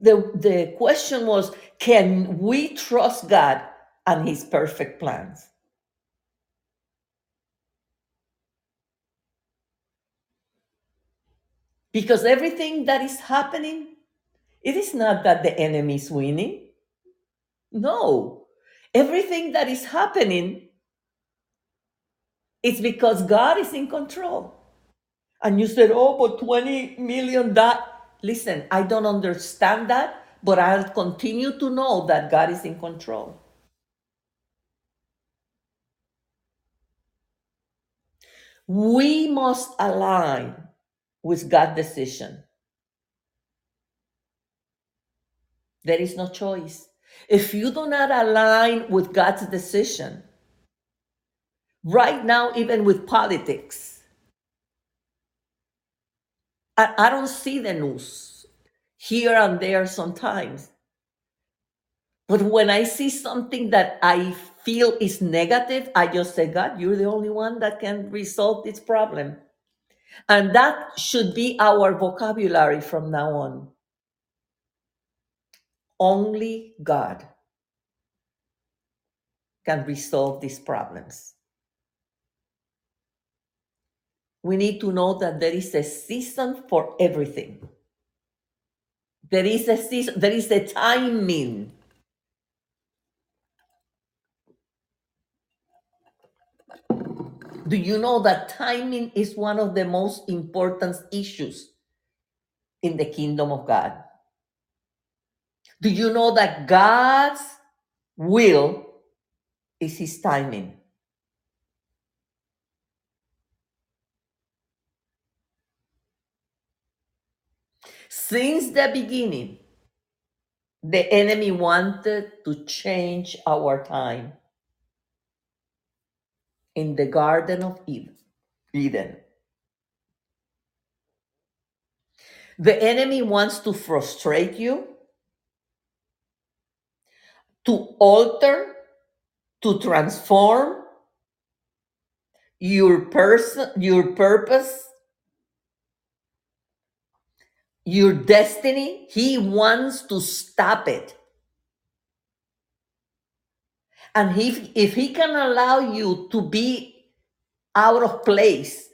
D: The, the question was can we trust God and His perfect plans? Because everything that is happening, it is not that the enemy is winning. No. Everything that is happening is because God is in control. And you said, oh, but 20 million that. Listen, I don't understand that, but I'll continue to know that God is in control. We must align with God's decision. There is no choice. If you do not align with God's decision, right now, even with politics, I, I don't see the news here and there sometimes. But when I see something that I feel is negative, I just say, God, you're the only one that can resolve this problem. And that should be our vocabulary from now on. Only God can resolve these problems. We need to know that there is a season for everything. There is a season, there is a timing. Do you know that timing is one of the most important issues in the kingdom of God? Do you know that God's will is his timing? Since the beginning, the enemy wanted to change our time in the Garden of Eden. The enemy wants to frustrate you, to alter, to transform your person, your purpose, your destiny. He wants to stop it. And if, if he can allow you to be out of place,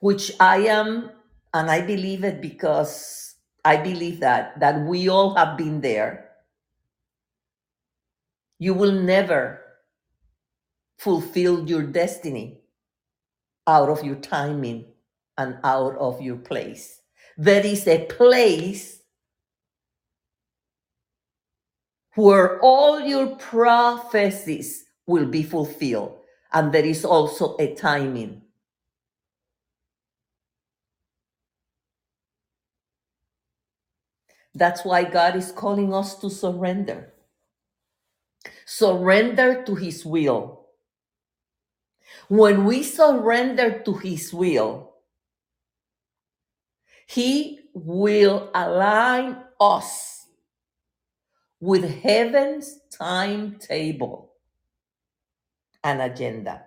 D: which I am, and I believe it because I believe that, that we all have been there, you will never fulfill your destiny out of your timing and out of your place. There is a place where all your prophecies will be fulfilled. And there is also a timing. That's why God is calling us to surrender. Surrender to His will. When we surrender to His will, He will align us with heaven's timetable and agenda.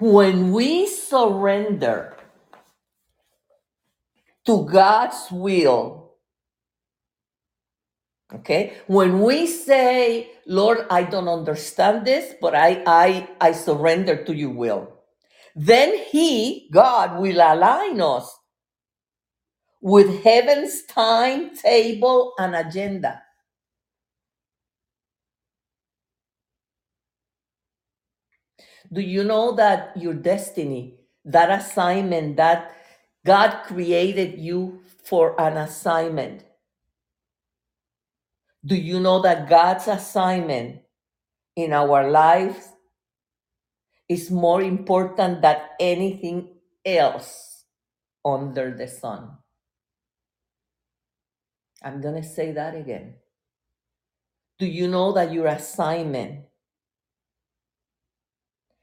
D: When we surrender to God's will, okay, when we say, Lord, I don't understand this, but I, I, I surrender to your will, then He, God, will align us with heaven's timetable and agenda. Do you know that your destiny, that assignment, that God created you for an assignment? Do you know that God's assignment in our lives is more important than anything else under the sun? I'm going to say that again. Do you know that your assignment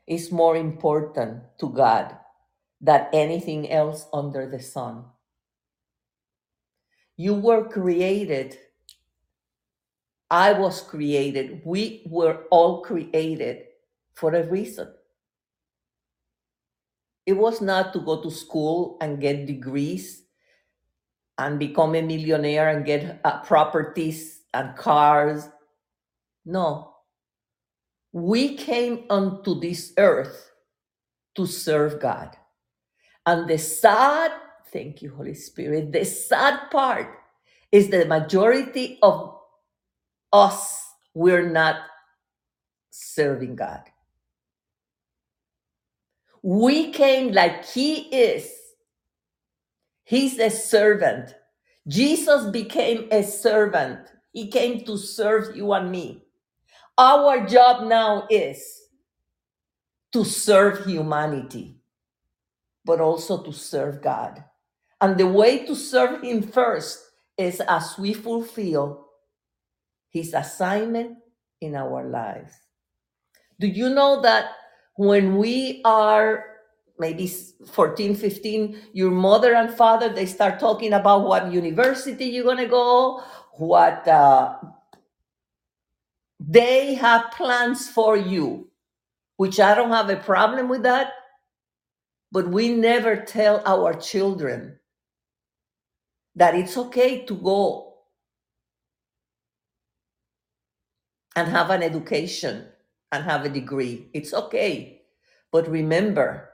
D: is more important to God than anything else under the sun? You were created. I was created. We were all created for a reason. It was not to go to school and get degrees and become a millionaire and get uh, properties and cars. No. We came onto this earth to serve God. And the sad, thank you, Holy Spirit, the sad part is the majority of us, we're not serving God. We came like He is. He's a servant. Jesus became a servant. He came to serve you and me. Our job now is to serve humanity, but also to serve God. And the way to serve Him first is as we fulfill His assignment in our lives. Do you know that when we are maybe 14 15 your mother and father they start talking about what university you're going to go what uh, they have plans for you which i don't have a problem with that but we never tell our children that it's okay to go and have an education and have a degree it's okay but remember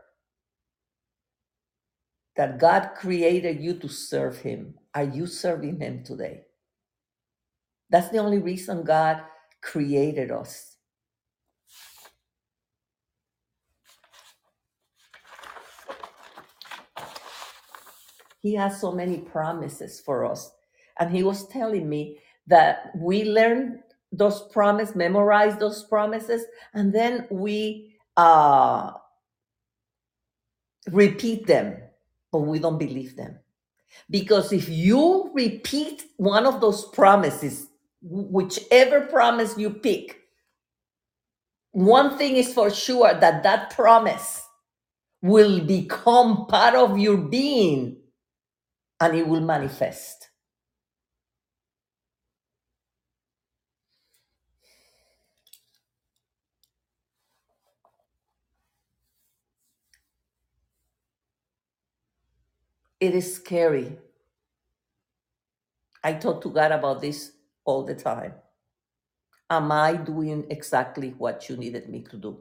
D: that God created you to serve Him. Are you serving Him today? That's the only reason God created us. He has so many promises for us. And He was telling me that we learn those promises, memorize those promises, and then we uh, repeat them but we don't believe them. Because if you repeat one of those promises, whichever promise you pick, one thing is for sure that that promise will become part of your being and it will manifest. It is scary. I talked to God about this all the time. Am I doing exactly what you needed me to do?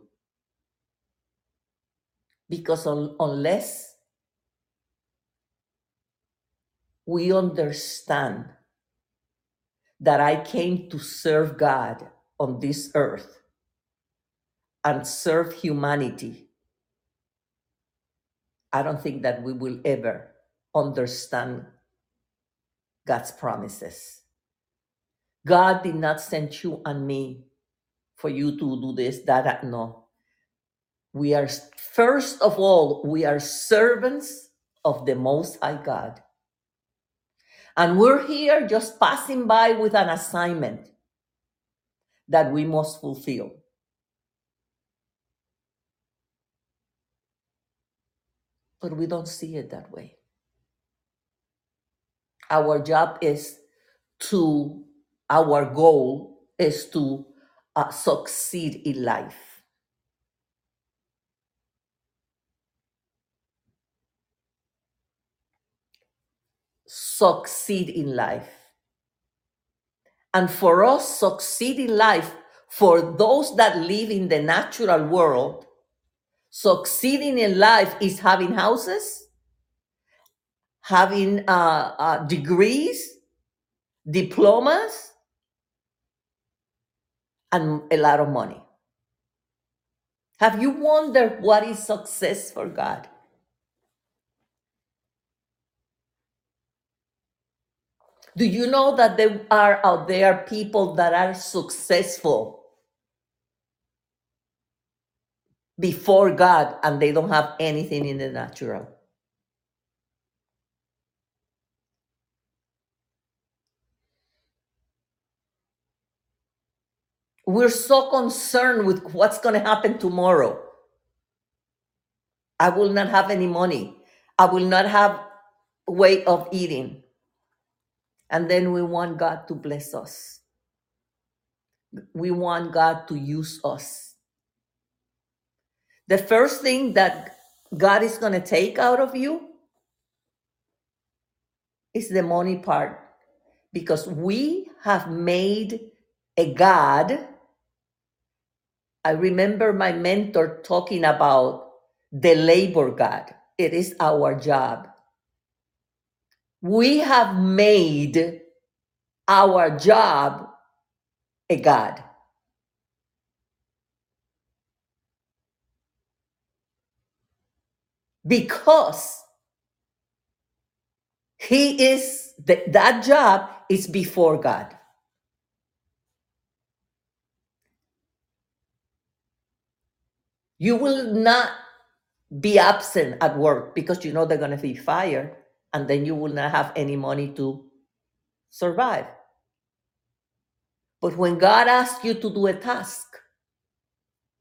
D: Because un- unless we understand that I came to serve God on this earth and serve humanity, I don't think that we will ever understand God's promises. God did not send you and me for you to do this, that, that. No. We are, first of all, we are servants of the Most High God. And we're here just passing by with an assignment that we must fulfill. But we don't see it that way. Our job is to, our goal is to uh, succeed in life. Succeed in life. And for us, succeed in life, for those that live in the natural world, succeeding in life is having houses, having uh, uh, degrees, diplomas, and a lot of money. Have you wondered what is success for God? Do you know that there are out there people that are successful before God and they don't have anything in the natural? We're so concerned with what's going to happen tomorrow. I will not have any money. I will not have a way of eating. And then we want God to bless us. We want God to use us. The first thing that God is going to take out of you is the money part because we have made a God. I remember my mentor talking about the labor God. It is our job. We have made our job a God. Because he is the, that job is before God. You will not be absent at work because you know they're going to be fired and then you will not have any money to survive. But when God asks you to do a task,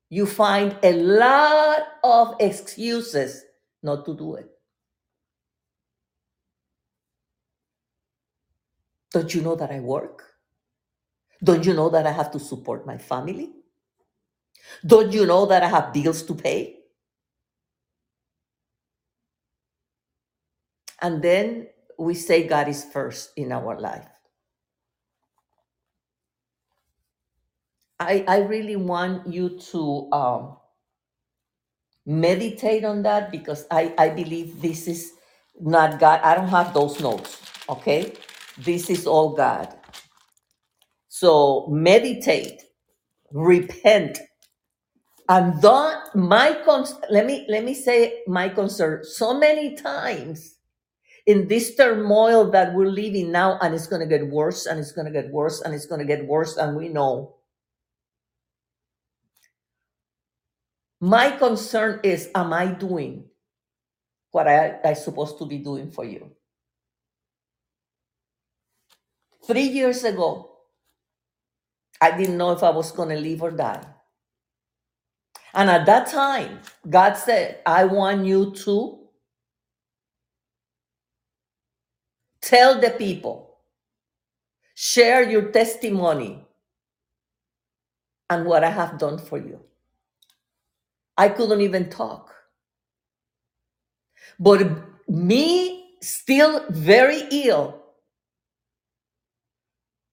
D: you find a lot of excuses not to do it. Don't you know that I work? Don't you know that I have to support my family? Don't you know that I have bills to pay? And then we say God is first in our life. I, I really want you to um, meditate on that because I, I believe this is not God. I don't have those notes, okay? This is all God. So meditate, repent, and don't my cons- let me let me say my concern. So many times in this turmoil that we're living now and it's going to get worse and it's going to get worse and it's going to get worse and we know. My concern is am i doing what i i supposed to be doing for you? Three years ago i didn't know if i was going to live or die and at that time god said i want you to tell the people share your testimony and what i have done for you I couldn't even talk. But me, still very ill,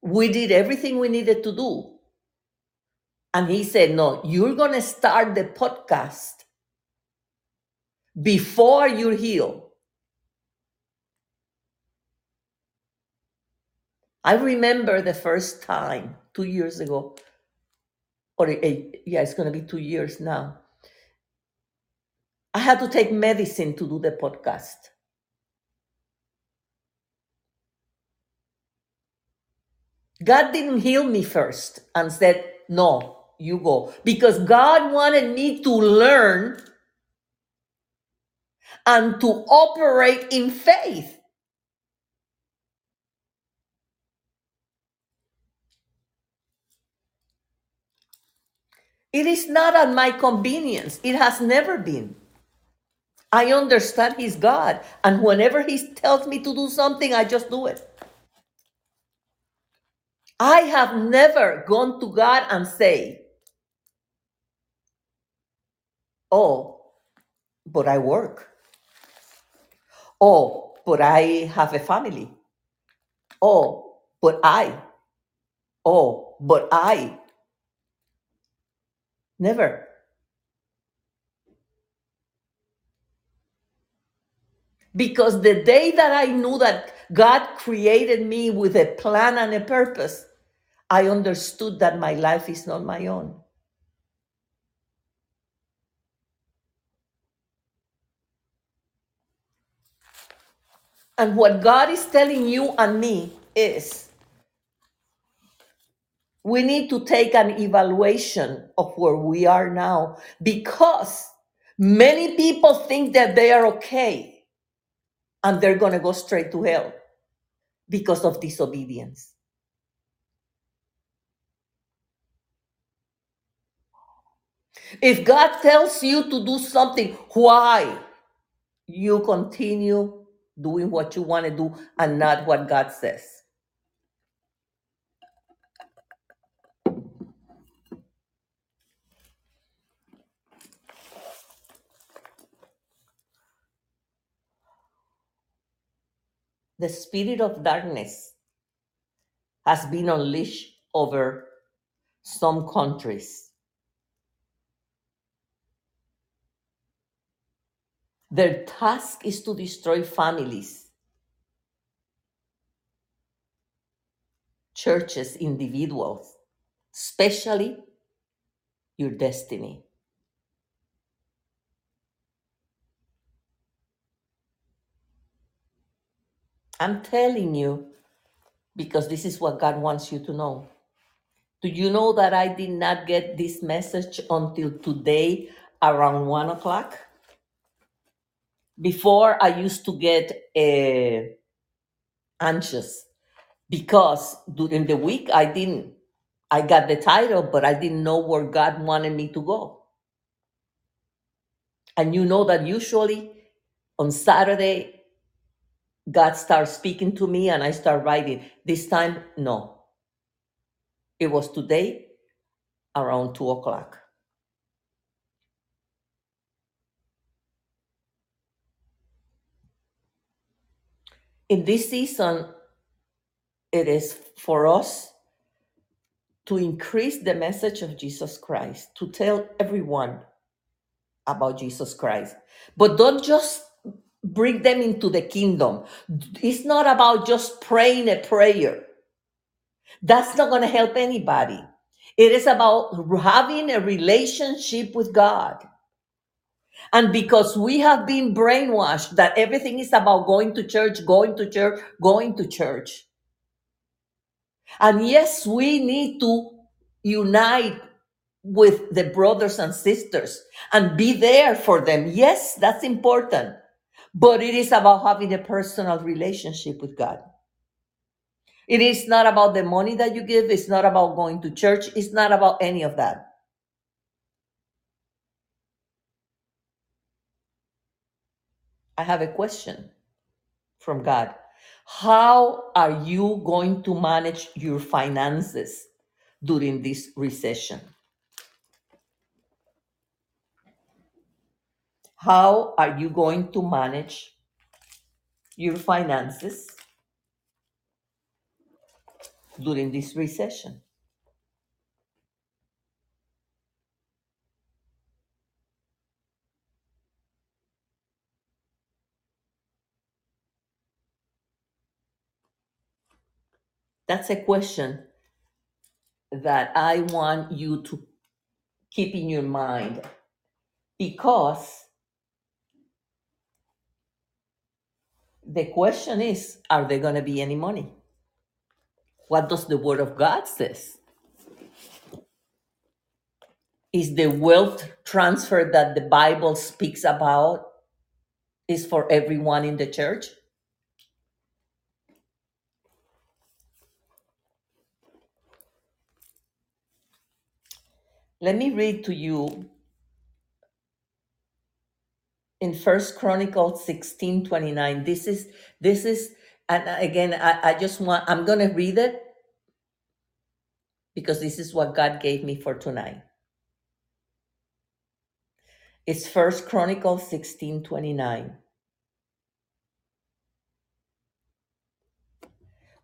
D: we did everything we needed to do. And he said, No, you're going to start the podcast before you heal. I remember the first time two years ago, or yeah, it's going to be two years now. I had to take medicine to do the podcast. God didn't heal me first and said, No, you go. Because God wanted me to learn and to operate in faith. It is not at my convenience. It has never been. I understand He's God. And whenever He tells me to do something, I just do it. I have never gone to God and say, "Oh, but I work. Oh, but I have a family. Oh, but I. Oh, but I." Never. Because the day that I knew that God created me with a plan and a purpose, I understood that my life is not my own. And what God is telling you and me is we need to take an evaluation of where we are now because many people think that they are okay and they're going to go straight to hell because of disobedience. If God tells you to do something, why you continue doing what you want to do and not what God says? The spirit of darkness has been unleashed over some countries. Their task is to destroy families, churches, individuals, especially your destiny. I'm telling you because this is what God wants you to know. Do you know that I did not get this message until today around one o'clock? Before I used to get uh, anxious because during the week I didn't. I got the title, but I didn't know where God wanted me to go. And you know that usually on Saturday, God starts speaking to me and I start writing. This time, no. It was today around two o'clock. In this season, it is for us to increase the message of Jesus Christ, to tell everyone about Jesus Christ. But don't just bring them into the kingdom. It's not about just praying a prayer. That's not going to help anybody. It is about having a relationship with God. And because we have been brainwashed that everything is about going to church, going to church, going to church. And yes, we need to unite with the brothers and sisters and be there for them. Yes, that's important. But it is about having a personal relationship with God. It is not about the money that you give. It's not about going to church. It's not about any of that. I have a question from God. How are you going to manage your finances during this recession? How are you going to manage your finances during this recession? That's a question that I want you to keep in your mind because the question is are there going to be any money? What does the word of God says? Is the wealth transfer that the Bible speaks about is for everyone in the church? Let me read to you in First Chronicles 16 29. This is this is and again I, I just want I'm gonna read it because this is what God gave me for tonight. It's First Chronicles 16 29.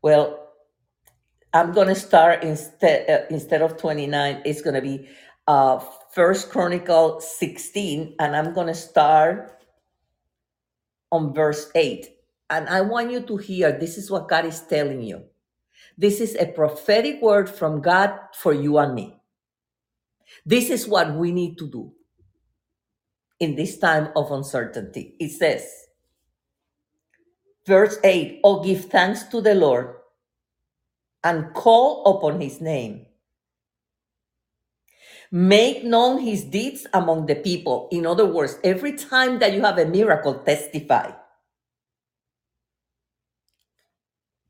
D: Well, I'm gonna start instead uh, instead of 29, it's gonna be uh First Chronicle 16, and I'm gonna start on verse 8. And I want you to hear this is what God is telling you. This is a prophetic word from God for you and me. This is what we need to do in this time of uncertainty. It says, verse 8, Oh, give thanks to the Lord and call upon his name. Make known his deeds among the people. In other words, every time that you have a miracle, testify.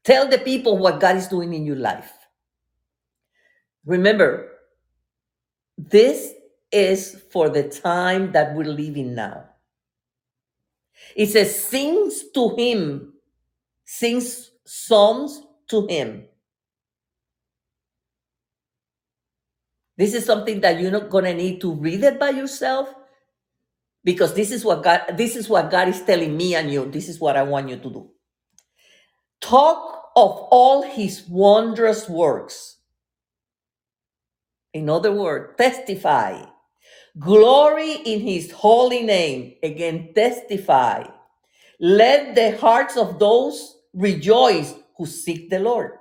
D: Tell the people what God is doing in your life. Remember, this is for the time that we're living now. It says, sings to him, sings psalms to him. This is something that you're not gonna need to read it by yourself because this is what God this is what God is telling me and you. This is what I want you to do. Talk of all his wondrous works. In other words, testify. Glory in his holy name. Again, testify. Let the hearts of those rejoice who seek the Lord.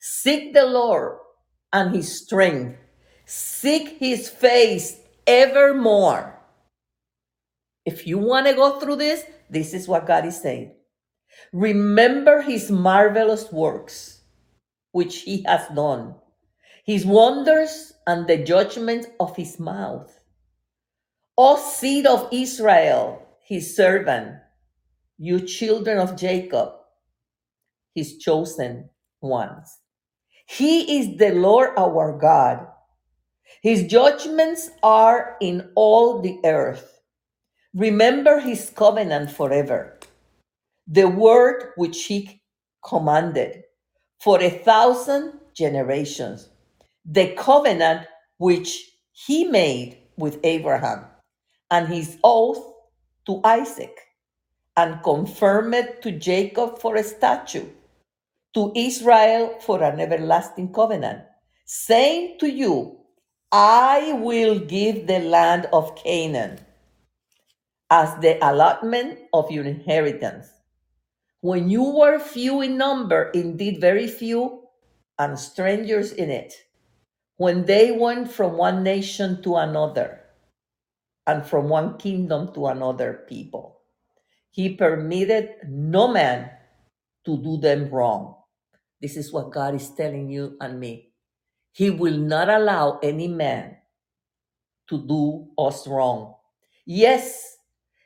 D: Seek the Lord and his strength. Seek his face evermore. If you want to go through this, this is what God is saying. Remember his marvelous works, which he has done, his wonders and the judgment of his mouth. O seed of Israel, his servant, you children of Jacob, his chosen ones. He is the Lord our God. His judgments are in all the earth. Remember his covenant forever, the word which he commanded for a thousand generations, the covenant which he made with Abraham, and his oath to Isaac, and confirmed to Jacob for a statute, to Israel for an everlasting covenant, saying to you, I will give the land of Canaan as the allotment of your inheritance. When you were few in number, indeed very few, and strangers in it, when they went from one nation to another, and from one kingdom to another people, he permitted no man to do them wrong. This is what God is telling you and me. He will not allow any man to do us wrong. Yes,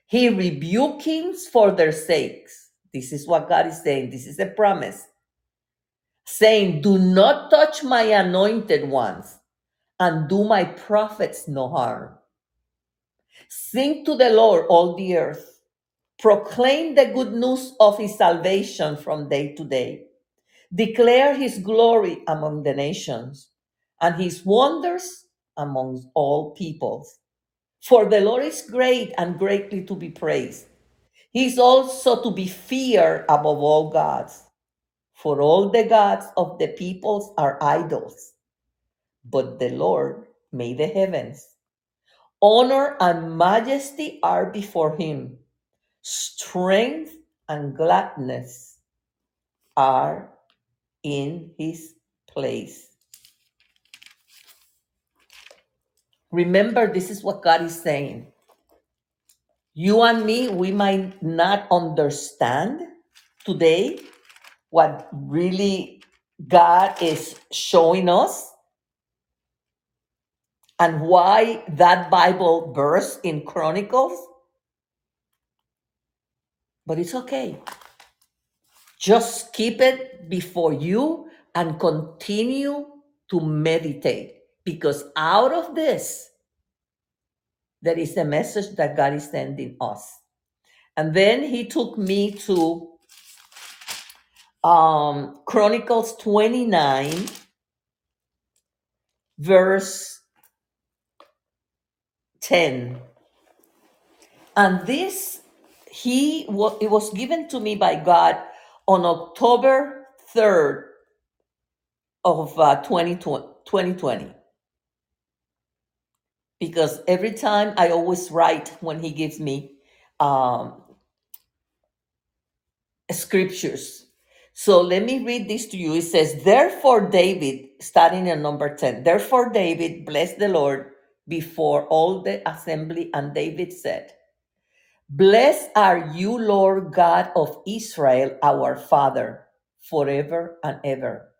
D: he rebukings for their sakes. This is what God is saying. This is a promise. Saying, Do not touch my anointed ones and do my prophets no harm. Sing to the Lord, all the earth. Proclaim the good news of his salvation from day to day. Declare his glory among the nations and his wonders among all peoples. For the Lord is great and greatly to be praised. He is also to be feared above all gods. For all the gods of the peoples are idols, but the Lord made the heavens. Honor and majesty are before him. Strength and gladness are in his place. Remember, this is what God is saying. You and me, we might not understand today what really God is showing us and why that Bible verse in Chronicles, but it's okay. Just keep it before you and continue to meditate. Because out of this, there is a message that God is sending us. And then he took me to um, Chronicles 29, verse 10. And this, he it was given to me by God on October 3rd of uh, 2020, 2020. Because every time I always write when he gives me um, scriptures. So let me read this to you. It says, Therefore, David, starting at number 10, therefore, David blessed the Lord before all the assembly, and David said, Blessed are you, Lord God of Israel, our Father, forever and ever.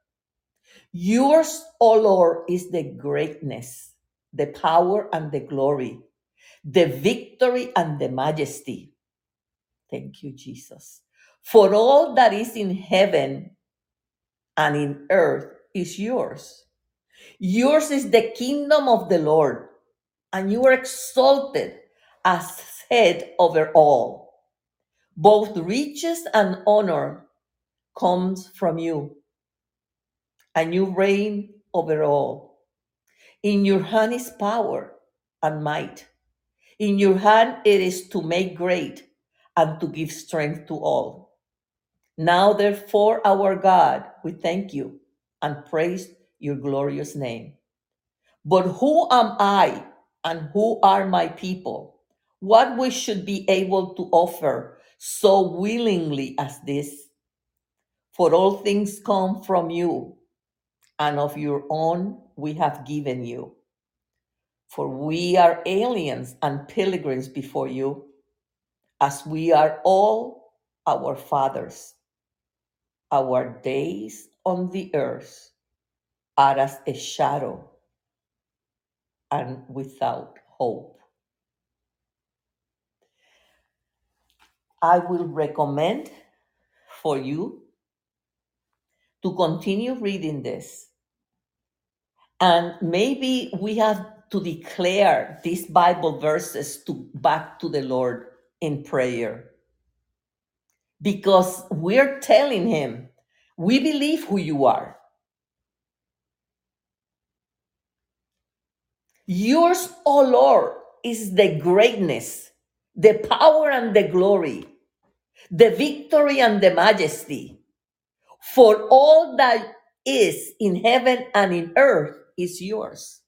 D: Yours, O Lord, is the greatness, the power and the glory, the victory and the majesty. Thank you, Jesus. For all that is in heaven and in earth is yours. Yours is the kingdom of the Lord, and you are exalted as head over all. Both riches and honor comes from you, and you reign over all. In your hand is power and might. In your hand it is to make great and to give strength to all. Now, therefore, our God, we thank you and praise your glorious name. But who am I and who are my people? What we should be able to offer so willingly as this? For all things come from you, and of your own we have given you. For we are aliens and pilgrims before you, as we are all our fathers. Our days on the earth are as a shadow and without hope. I will recommend for you to continue reading this. And maybe we have to declare these Bible verses to back to the Lord in prayer because we're telling him, we believe who you are. Yours, O Lord, is the greatness, the power and the glory, the victory and the majesty. For all that is in heaven and in earth is yours.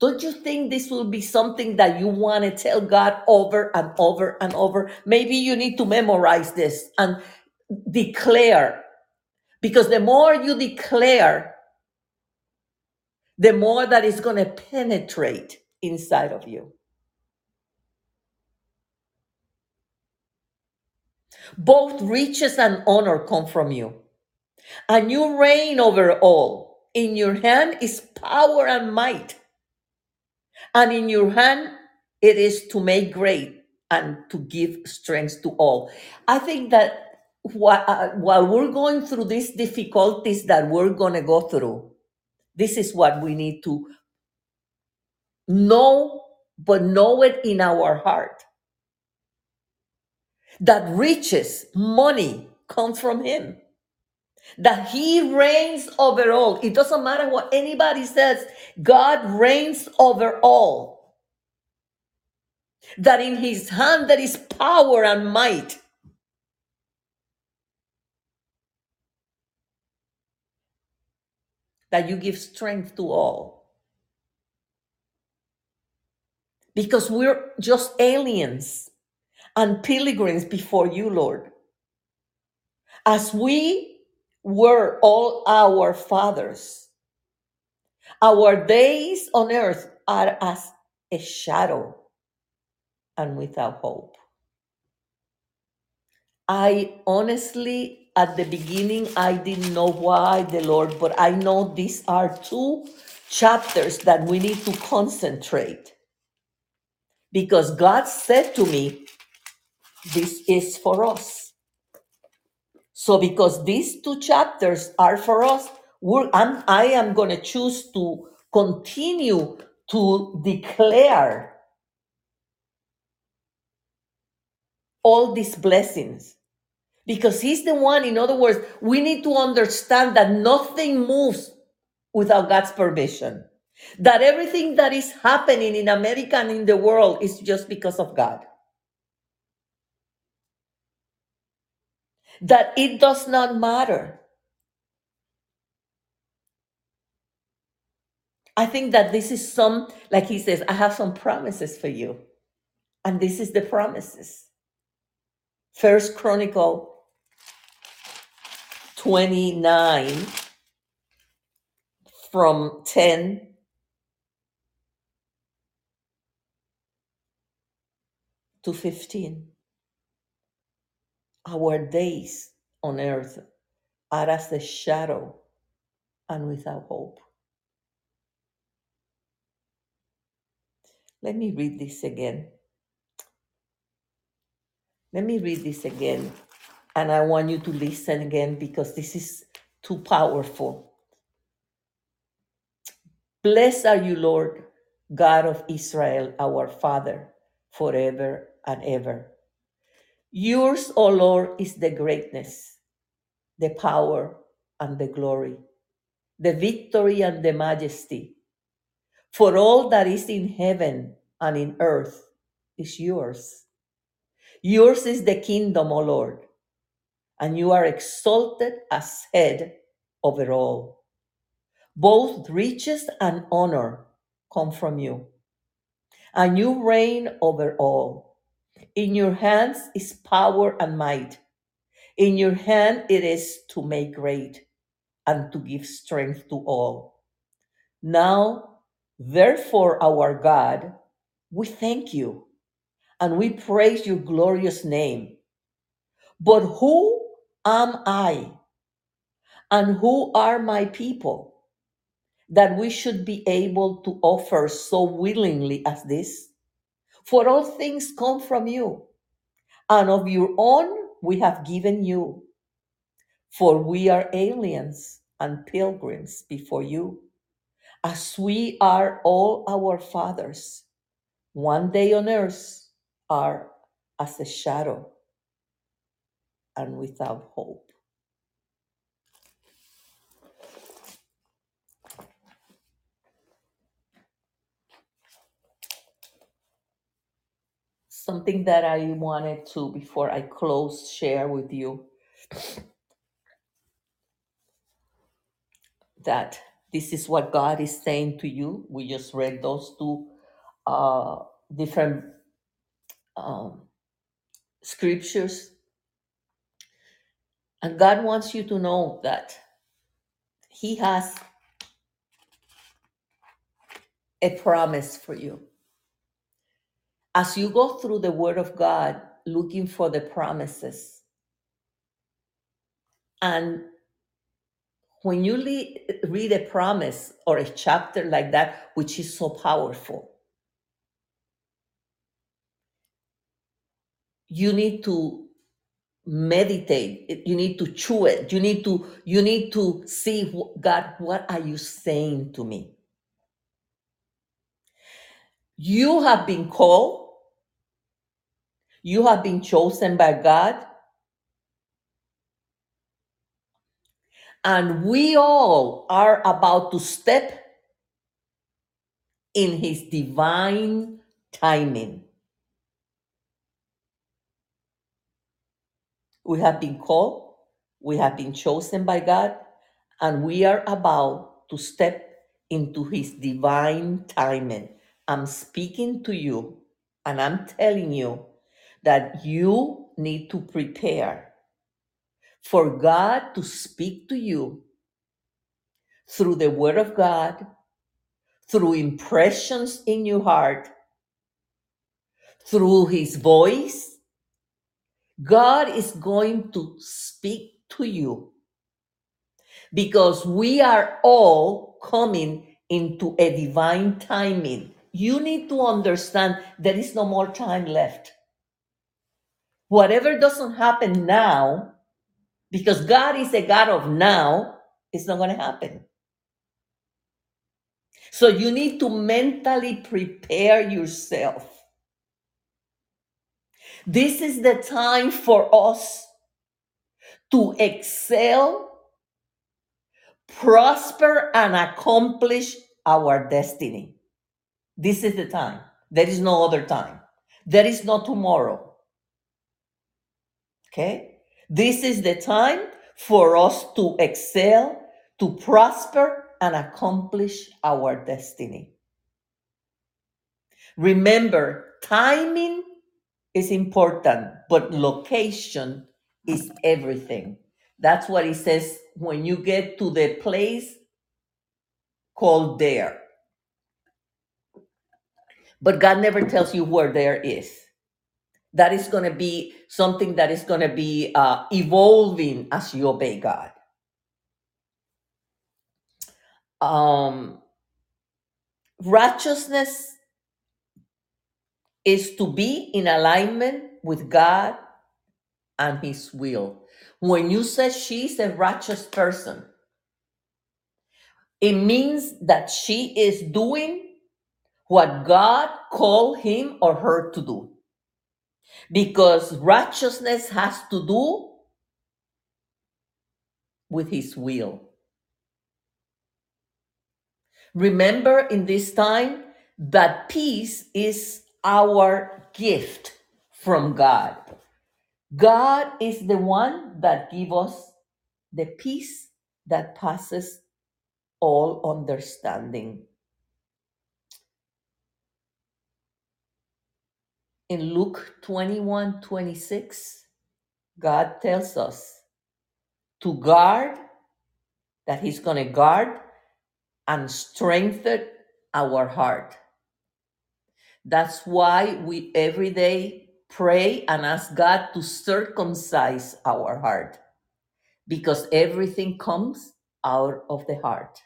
D: Don't you think this will be something that you want to tell God over and over and over? Maybe you need to memorize this and declare, because the more you declare, the more that is going to penetrate inside of you. Both riches and honor come from you, and you reign over all. In your hand is power and might, and in your hand it is to make great and to give strength to all. I think that uh, while we're going through these difficulties that we're going to go through, this is what we need to know, but know it in our heart. That riches, money comes from Him, that He reigns over all. It doesn't matter what anybody says, God reigns over all. That in His hand there is power and might. That you give strength to all. Because we're just aliens and pilgrims before you, Lord. As we were all our fathers, our days on earth are as a shadow and without hope. I honestly, at the beginning, I didn't know why the Lord, but I know these are two chapters that we need to concentrate because God said to me, This is for us. So, because these two chapters are for us, I'm, I am going to choose to continue to declare all these blessings. Because he's the one in other words we need to understand that nothing moves without god's permission. That everything that is happening in america and in the world is just because of god that it does not matter. I think that this is some like he says i have some promises for you. And this is the promises. First chronicle 29 from 10 to 15. Our days on earth are as a shadow and without hope. Let me read this again. Let me read this again. And I want you to listen again because this is too powerful. Blessed are you, Lord, God of Israel, our Father, forever and ever. Yours, O Lord, is the greatness, the power, and the glory, the victory and the majesty. For all that is in heaven and in earth is yours. Yours is the kingdom, O Lord, and you are exalted as head over all. Both riches and honor come from you, and you reign over all. In your hands is power and might. In your hand it is to make great and to give strength to all. Now, therefore, our God, we thank you and we praise your glorious name. But who am I and who are my people that we should be able to offer so willingly as this? For all things come from you, and of your own we have given you. For we are aliens and pilgrims before you, as we are all our fathers. One day on earth are as a shadow and without hope. Something that I wanted to, before I close, share with you that this is what God is saying to you. We just read those two uh, different um, scriptures, and God wants you to know that He has a promise for you. As you go through the Word of God looking for the promises, and when you le- read a promise or a chapter like that, which is so powerful, you need to meditate. You need to chew it. You need to you need to see god what are you saying to me? You have been called you have been chosen by god and we all are about to step in his divine timing we have been called we have been chosen by god and we are about to step into his divine timing. I'm speaking to you and I'm telling you that you need to prepare for God to speak to you through the Word of God, through impressions in your heart, through His voice. God is going to speak to you because we are all coming into a divine timing. You need to understand there is no more time left. Whatever doesn't happen now, because God is a God of now, it's not going to happen. So you need to mentally prepare yourself. This is the time for us to excel, prosper, and accomplish our destiny. This is the time. There is no other time. There is no tomorrow. Okay? This is the time for us to excel, to prosper, and accomplish our destiny. Remember, timing is important, but location is everything. That's what he says when you get to the place called there. But God never tells you where there is. That is going to be something that is going to be uh, evolving as you obey God. Um, righteousness is to be in alignment with God and His will. When you say she's a righteous person, it means that she is doing what God called him or her to do. Because righteousness has to do with His will. Remember in this time that peace is our gift from God. God is the one that gives us the peace that passes all understanding. In Luke 21 26, God tells us to guard, that He's going to guard and strengthen our heart. That's why we every day pray and ask God to circumcise our heart because everything comes out of the heart.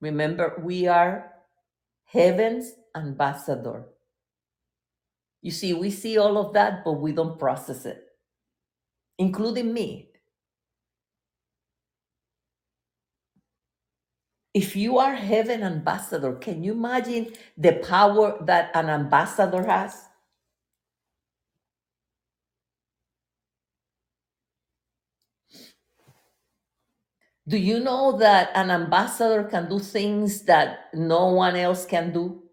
D: Remember, we are heaven's ambassador. You see, we see all of that, but we don't process it, including me. If you are heaven ambassador, can you imagine the power that an ambassador has? Do you know that an ambassador can do things that no one else can do?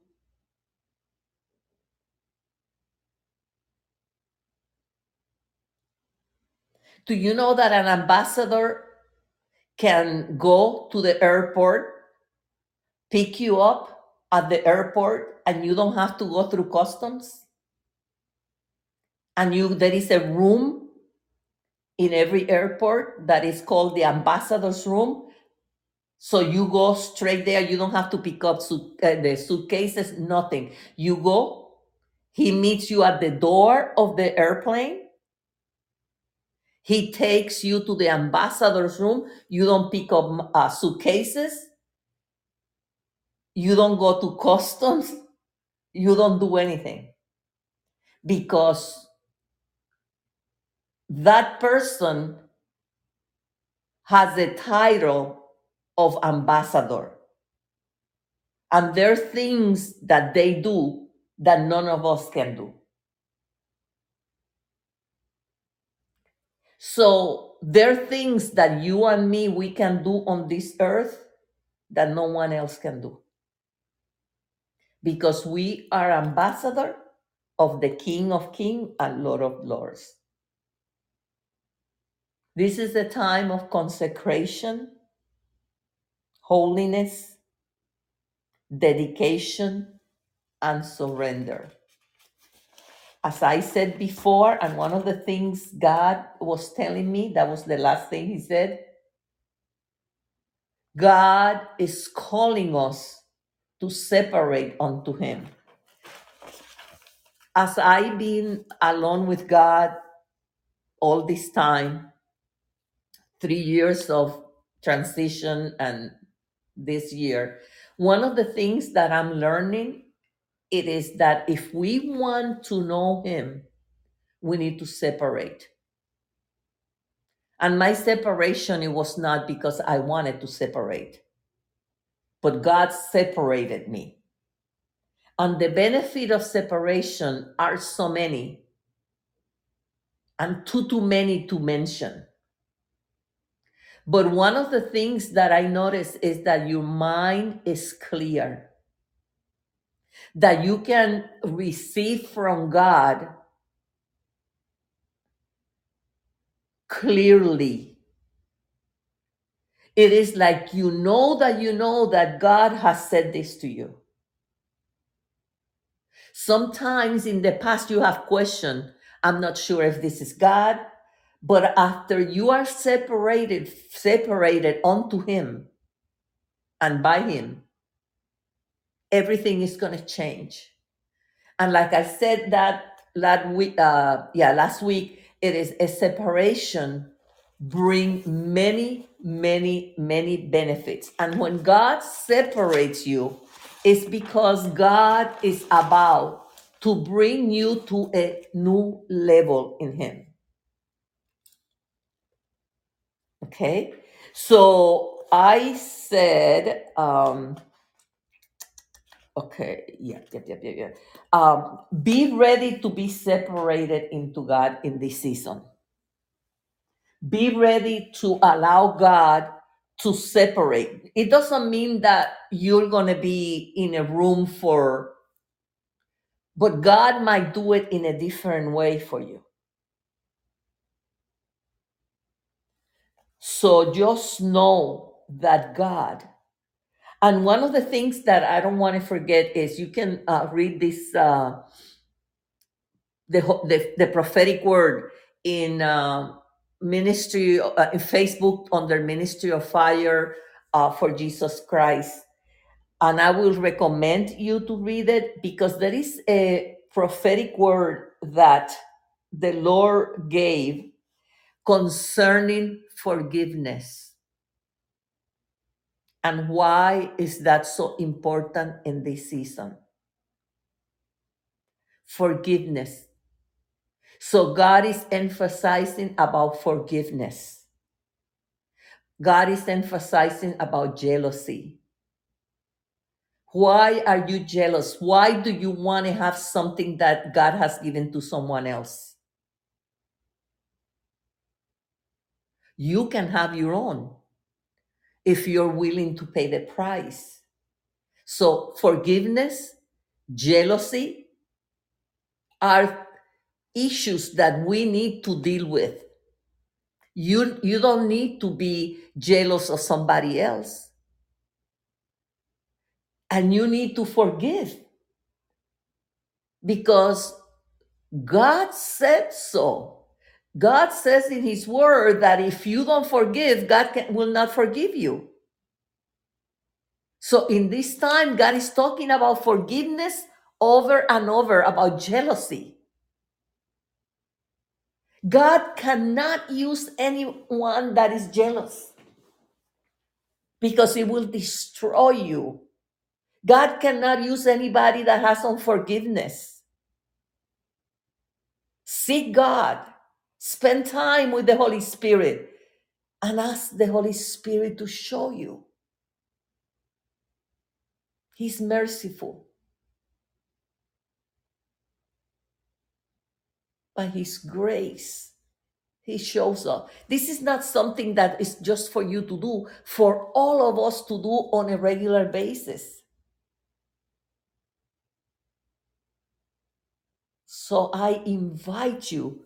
D: Do you know that an ambassador can go to the airport, pick you up at the airport, and you don't have to go through customs? And you there is a room in every airport that is called the ambassador's room. So you go straight there. You don't have to pick up suit, uh, the suitcases, nothing. You go, he meets you at the door of the airplane. He takes you to the ambassador's room. You don't pick up uh, suitcases. You don't go to customs. You don't do anything because that person has the title of ambassador. And there are things that they do that none of us can do. So there are things that you and me we can do on this earth that no one else can do. Because we are ambassador of the King of Kings and Lord of Lords. This is a time of consecration, holiness, dedication, and surrender. As I said before, and one of the things God was telling me, that was the last thing He said God is calling us to separate unto Him. As I've been alone with God all this time, three years of transition and this year, one of the things that I'm learning it is that if we want to know him, we need to separate. And my separation, it was not because I wanted to separate. but God separated me. And the benefit of separation are so many and too too many to mention. But one of the things that I notice is that your mind is clear, that you can receive from God clearly. It is like you know that you know that God has said this to you. Sometimes in the past you have questioned, I'm not sure if this is God, but after you are separated, separated unto Him and by Him, everything is going to change. And like I said that last week, uh, yeah, last week, it is a separation bring many, many, many benefits. And when God separates you, it's because God is about to bring you to a new level in Him. Okay, so I said, um, okay, yeah, yeah, yeah, yeah, yeah. Um, be ready to be separated into God in this season. Be ready to allow God to separate. It doesn't mean that you're going to be in a room for, but God might do it in a different way for you. So just know that God, and one of the things that I don't want to forget is you can uh, read this uh, the, the the prophetic word in uh, ministry uh, in Facebook under Ministry of Fire uh, for Jesus Christ, and I will recommend you to read it because there is a prophetic word that the Lord gave concerning forgiveness. And why is that so important in this season? Forgiveness. So God is emphasizing about forgiveness. God is emphasizing about jealousy. Why are you jealous? Why do you want to have something that God has given to someone else? You can have your own if you're willing to pay the price. So, forgiveness, jealousy are issues that we need to deal with. You, you don't need to be jealous of somebody else, and you need to forgive because God said so. God says in His Word that if you don't forgive, God can, will not forgive you. So in this time, God is talking about forgiveness over and over, about jealousy. God cannot use anyone that is jealous because it will destroy you. God cannot use anybody that has unforgiveness. Seek God, spend time with the Holy Spirit, and ask the Holy Spirit to show you. He's merciful. By His grace, He shows up. This is not something that is just for you to do, for all of us to do on a regular basis. So I invite you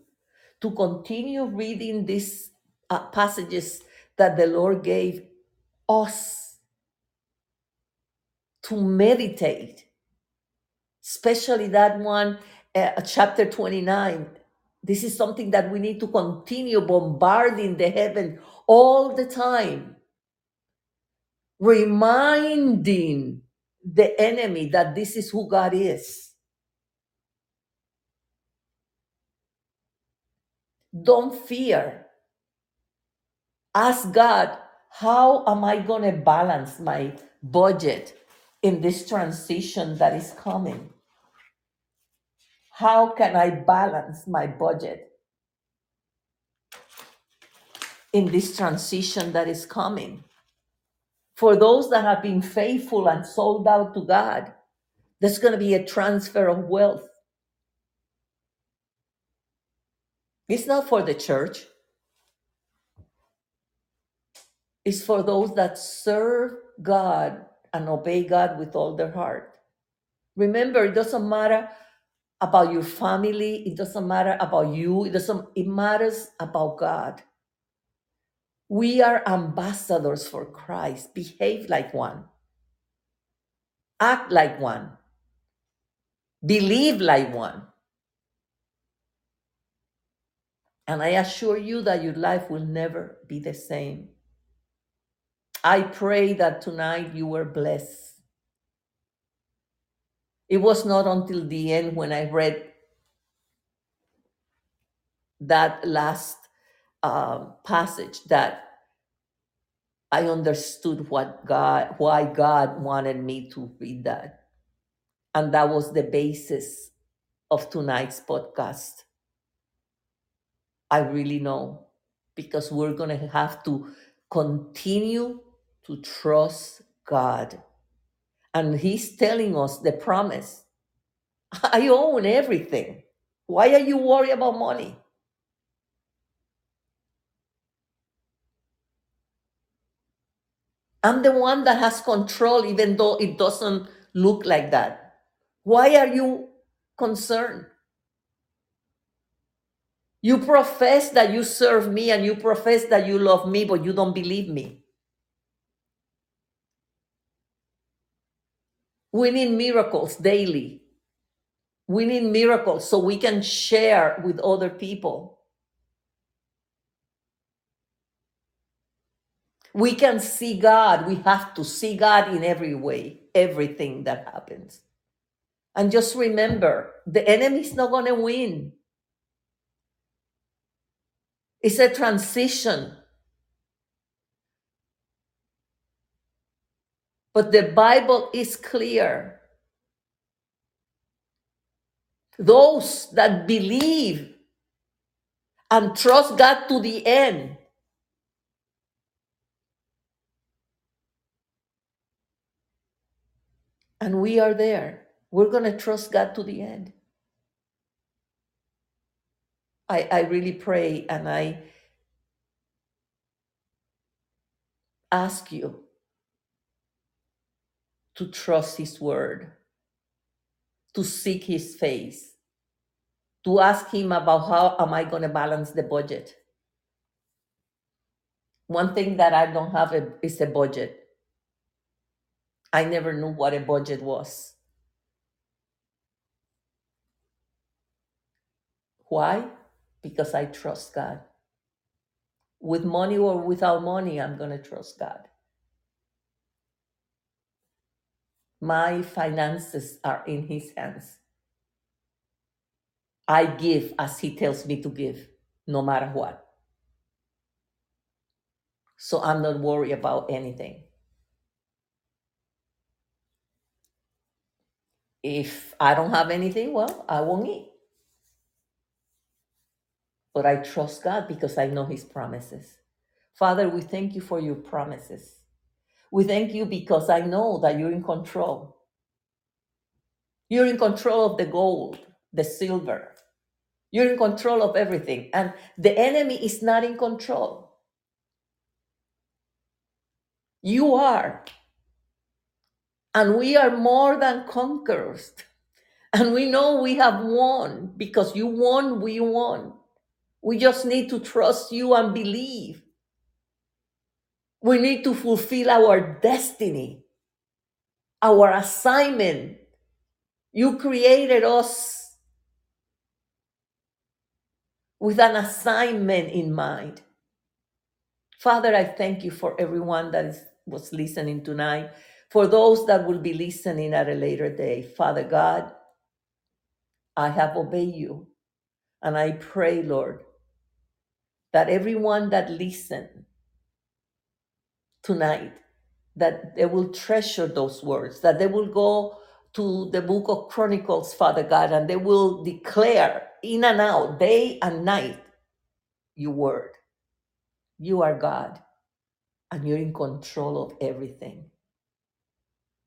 D: to continue reading these uh, passages that the Lord gave us to meditate, especially that one, uh, chapter 29. This is something that we need to continue bombarding the heaven all the time, reminding the enemy that this is who God is. Don't fear. Ask God, how am I going to balance my budget in this transition that is coming? How can I balance my budget in this transition that is coming For those that have been faithful and sold out to God, there's going to be a transfer of wealth. It's not for the church, it's for those that serve God and obey God with all their heart. Remember, it doesn't matter about your family, it doesn't matter about you, it doesn't it matters about God. We are ambassadors for Christ. Behave like one. Act like one. Believe like one. And I assure you that your life will never be the same. I pray that tonight you were blessed. It was not until the end when I read that last uh, passage that I understood what God, why God wanted me to read that. And that was the basis of tonight's podcast. I really know because we're going to have to continue to trust God. And He's telling us the promise I own everything. Why are you worried about money? I'm the one that has control, even though it doesn't look like that. Why are you concerned? You profess that you serve me and you profess that you love me, but you don't believe me. We need miracles daily. We need miracles so we can share with other people. We can see God. We have to see God in every way, everything that happens. And just remember the enemy's not going to win. It's a transition. But the Bible is clear. Those that believe and trust God to the end and we are there. We're going to trust God to the end. I, I really pray and I ask you to trust His word, to seek His face, to ask Him about how am I going to balance the budget. One thing that I don't have a, is a budget. I never knew what a budget was. Why? Because I trust God. With money or without money, I'm going to trust God. My finances are in His hands. I give as He tells me to give, no matter what. So I'm not worried about anything. If I don't have anything, well, I won't eat. But I trust God because I know His promises. Father, we thank you for your promises. We thank you because I know that you're in control. You're in control of the gold, the silver. You're in control of everything. And the enemy is not in control. You are. And we are more than conquerors. And we know we have won because you won, we won. We just need to trust you and believe. We need to fulfill our destiny, our assignment. You created us with an assignment in mind. Father, I thank you for everyone that is, was listening tonight, for those that will be listening at a later day. Father God, I have obeyed you. And I pray, Lord, that everyone that listen tonight that they will treasure those words that they will go to the book of chronicles father god and they will declare in and out day and night your word you are god and you're in control of everything.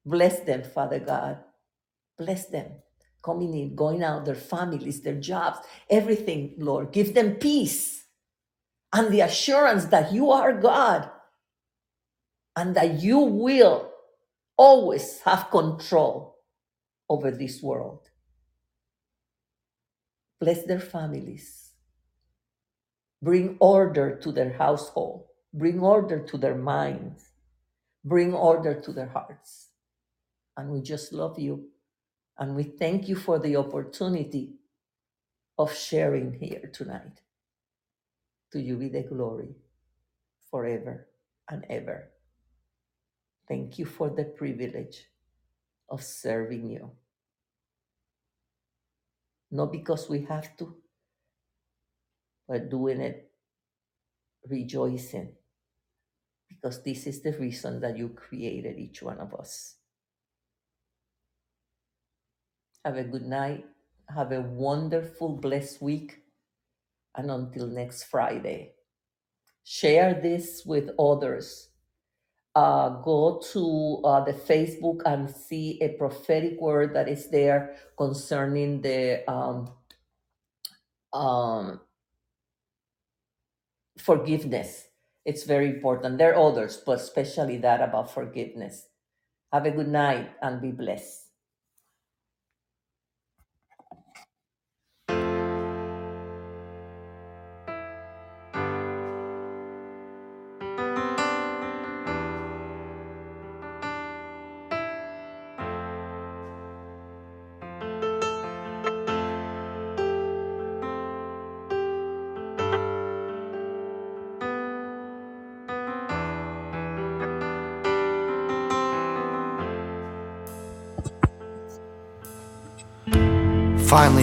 D: Bless them, Father God. Bless them. Coming in, going out, their families, their jobs, everything, Lord. Give them peace and the assurance that you are God and that you will always have control over this world. Bless their families. Bring order to their household. Bring order to their minds. Bring order to their hearts. And we just love you. And we thank you for the opportunity of sharing here tonight. To you be the glory forever and ever. Thank you for the privilege of serving you. Not because we have to, but doing it rejoicing because this is the reason that you created each one of us. Have a good night. Have a wonderful, blessed week. And until next Friday, share this with others. Uh, go to uh, the Facebook and see a prophetic word that is there concerning the um, um, forgiveness. It's very important. There are others, but especially that about forgiveness. Have a good night and be blessed.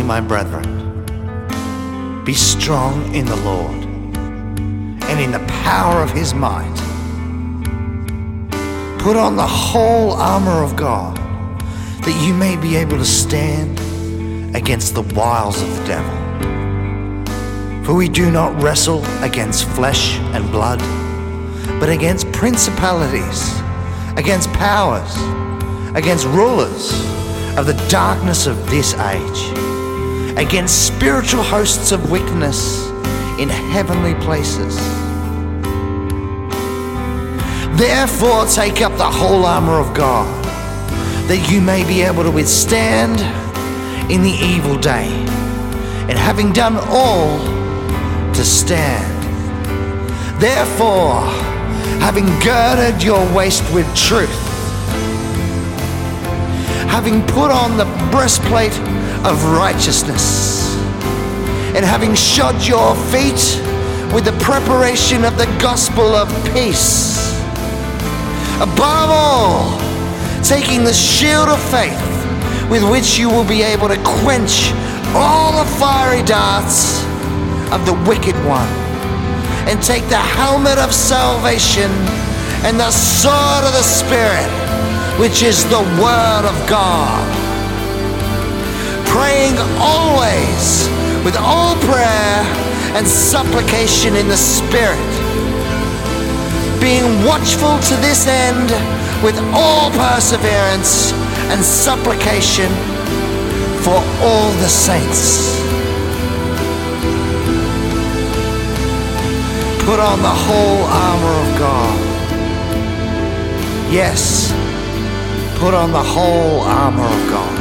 C: My brethren, be strong in the Lord and in the power of his might. Put on the whole armor of God that you may be able to stand against the wiles of the devil. For we do not wrestle against flesh and blood, but against principalities, against powers, against rulers of the darkness of this age, against spiritual hosts of wickedness in heavenly places. Therefore, take up the whole armor of God, that you may be able to withstand in the evil day, and having done all, to stand. Therefore, having girded your waist with truth, having put on the breastplate of righteousness, and having shod your feet with the preparation of the gospel of peace. Above all, taking the shield of faith with which you will be able to quench all the fiery darts of the wicked one, and take the helmet of salvation and the sword of the Spirit which is the Word of God. Praying always with all prayer and supplication in the Spirit. Being watchful to this end with all perseverance and supplication for all the saints. Put on the whole armor of God. Yes put on the whole armor of God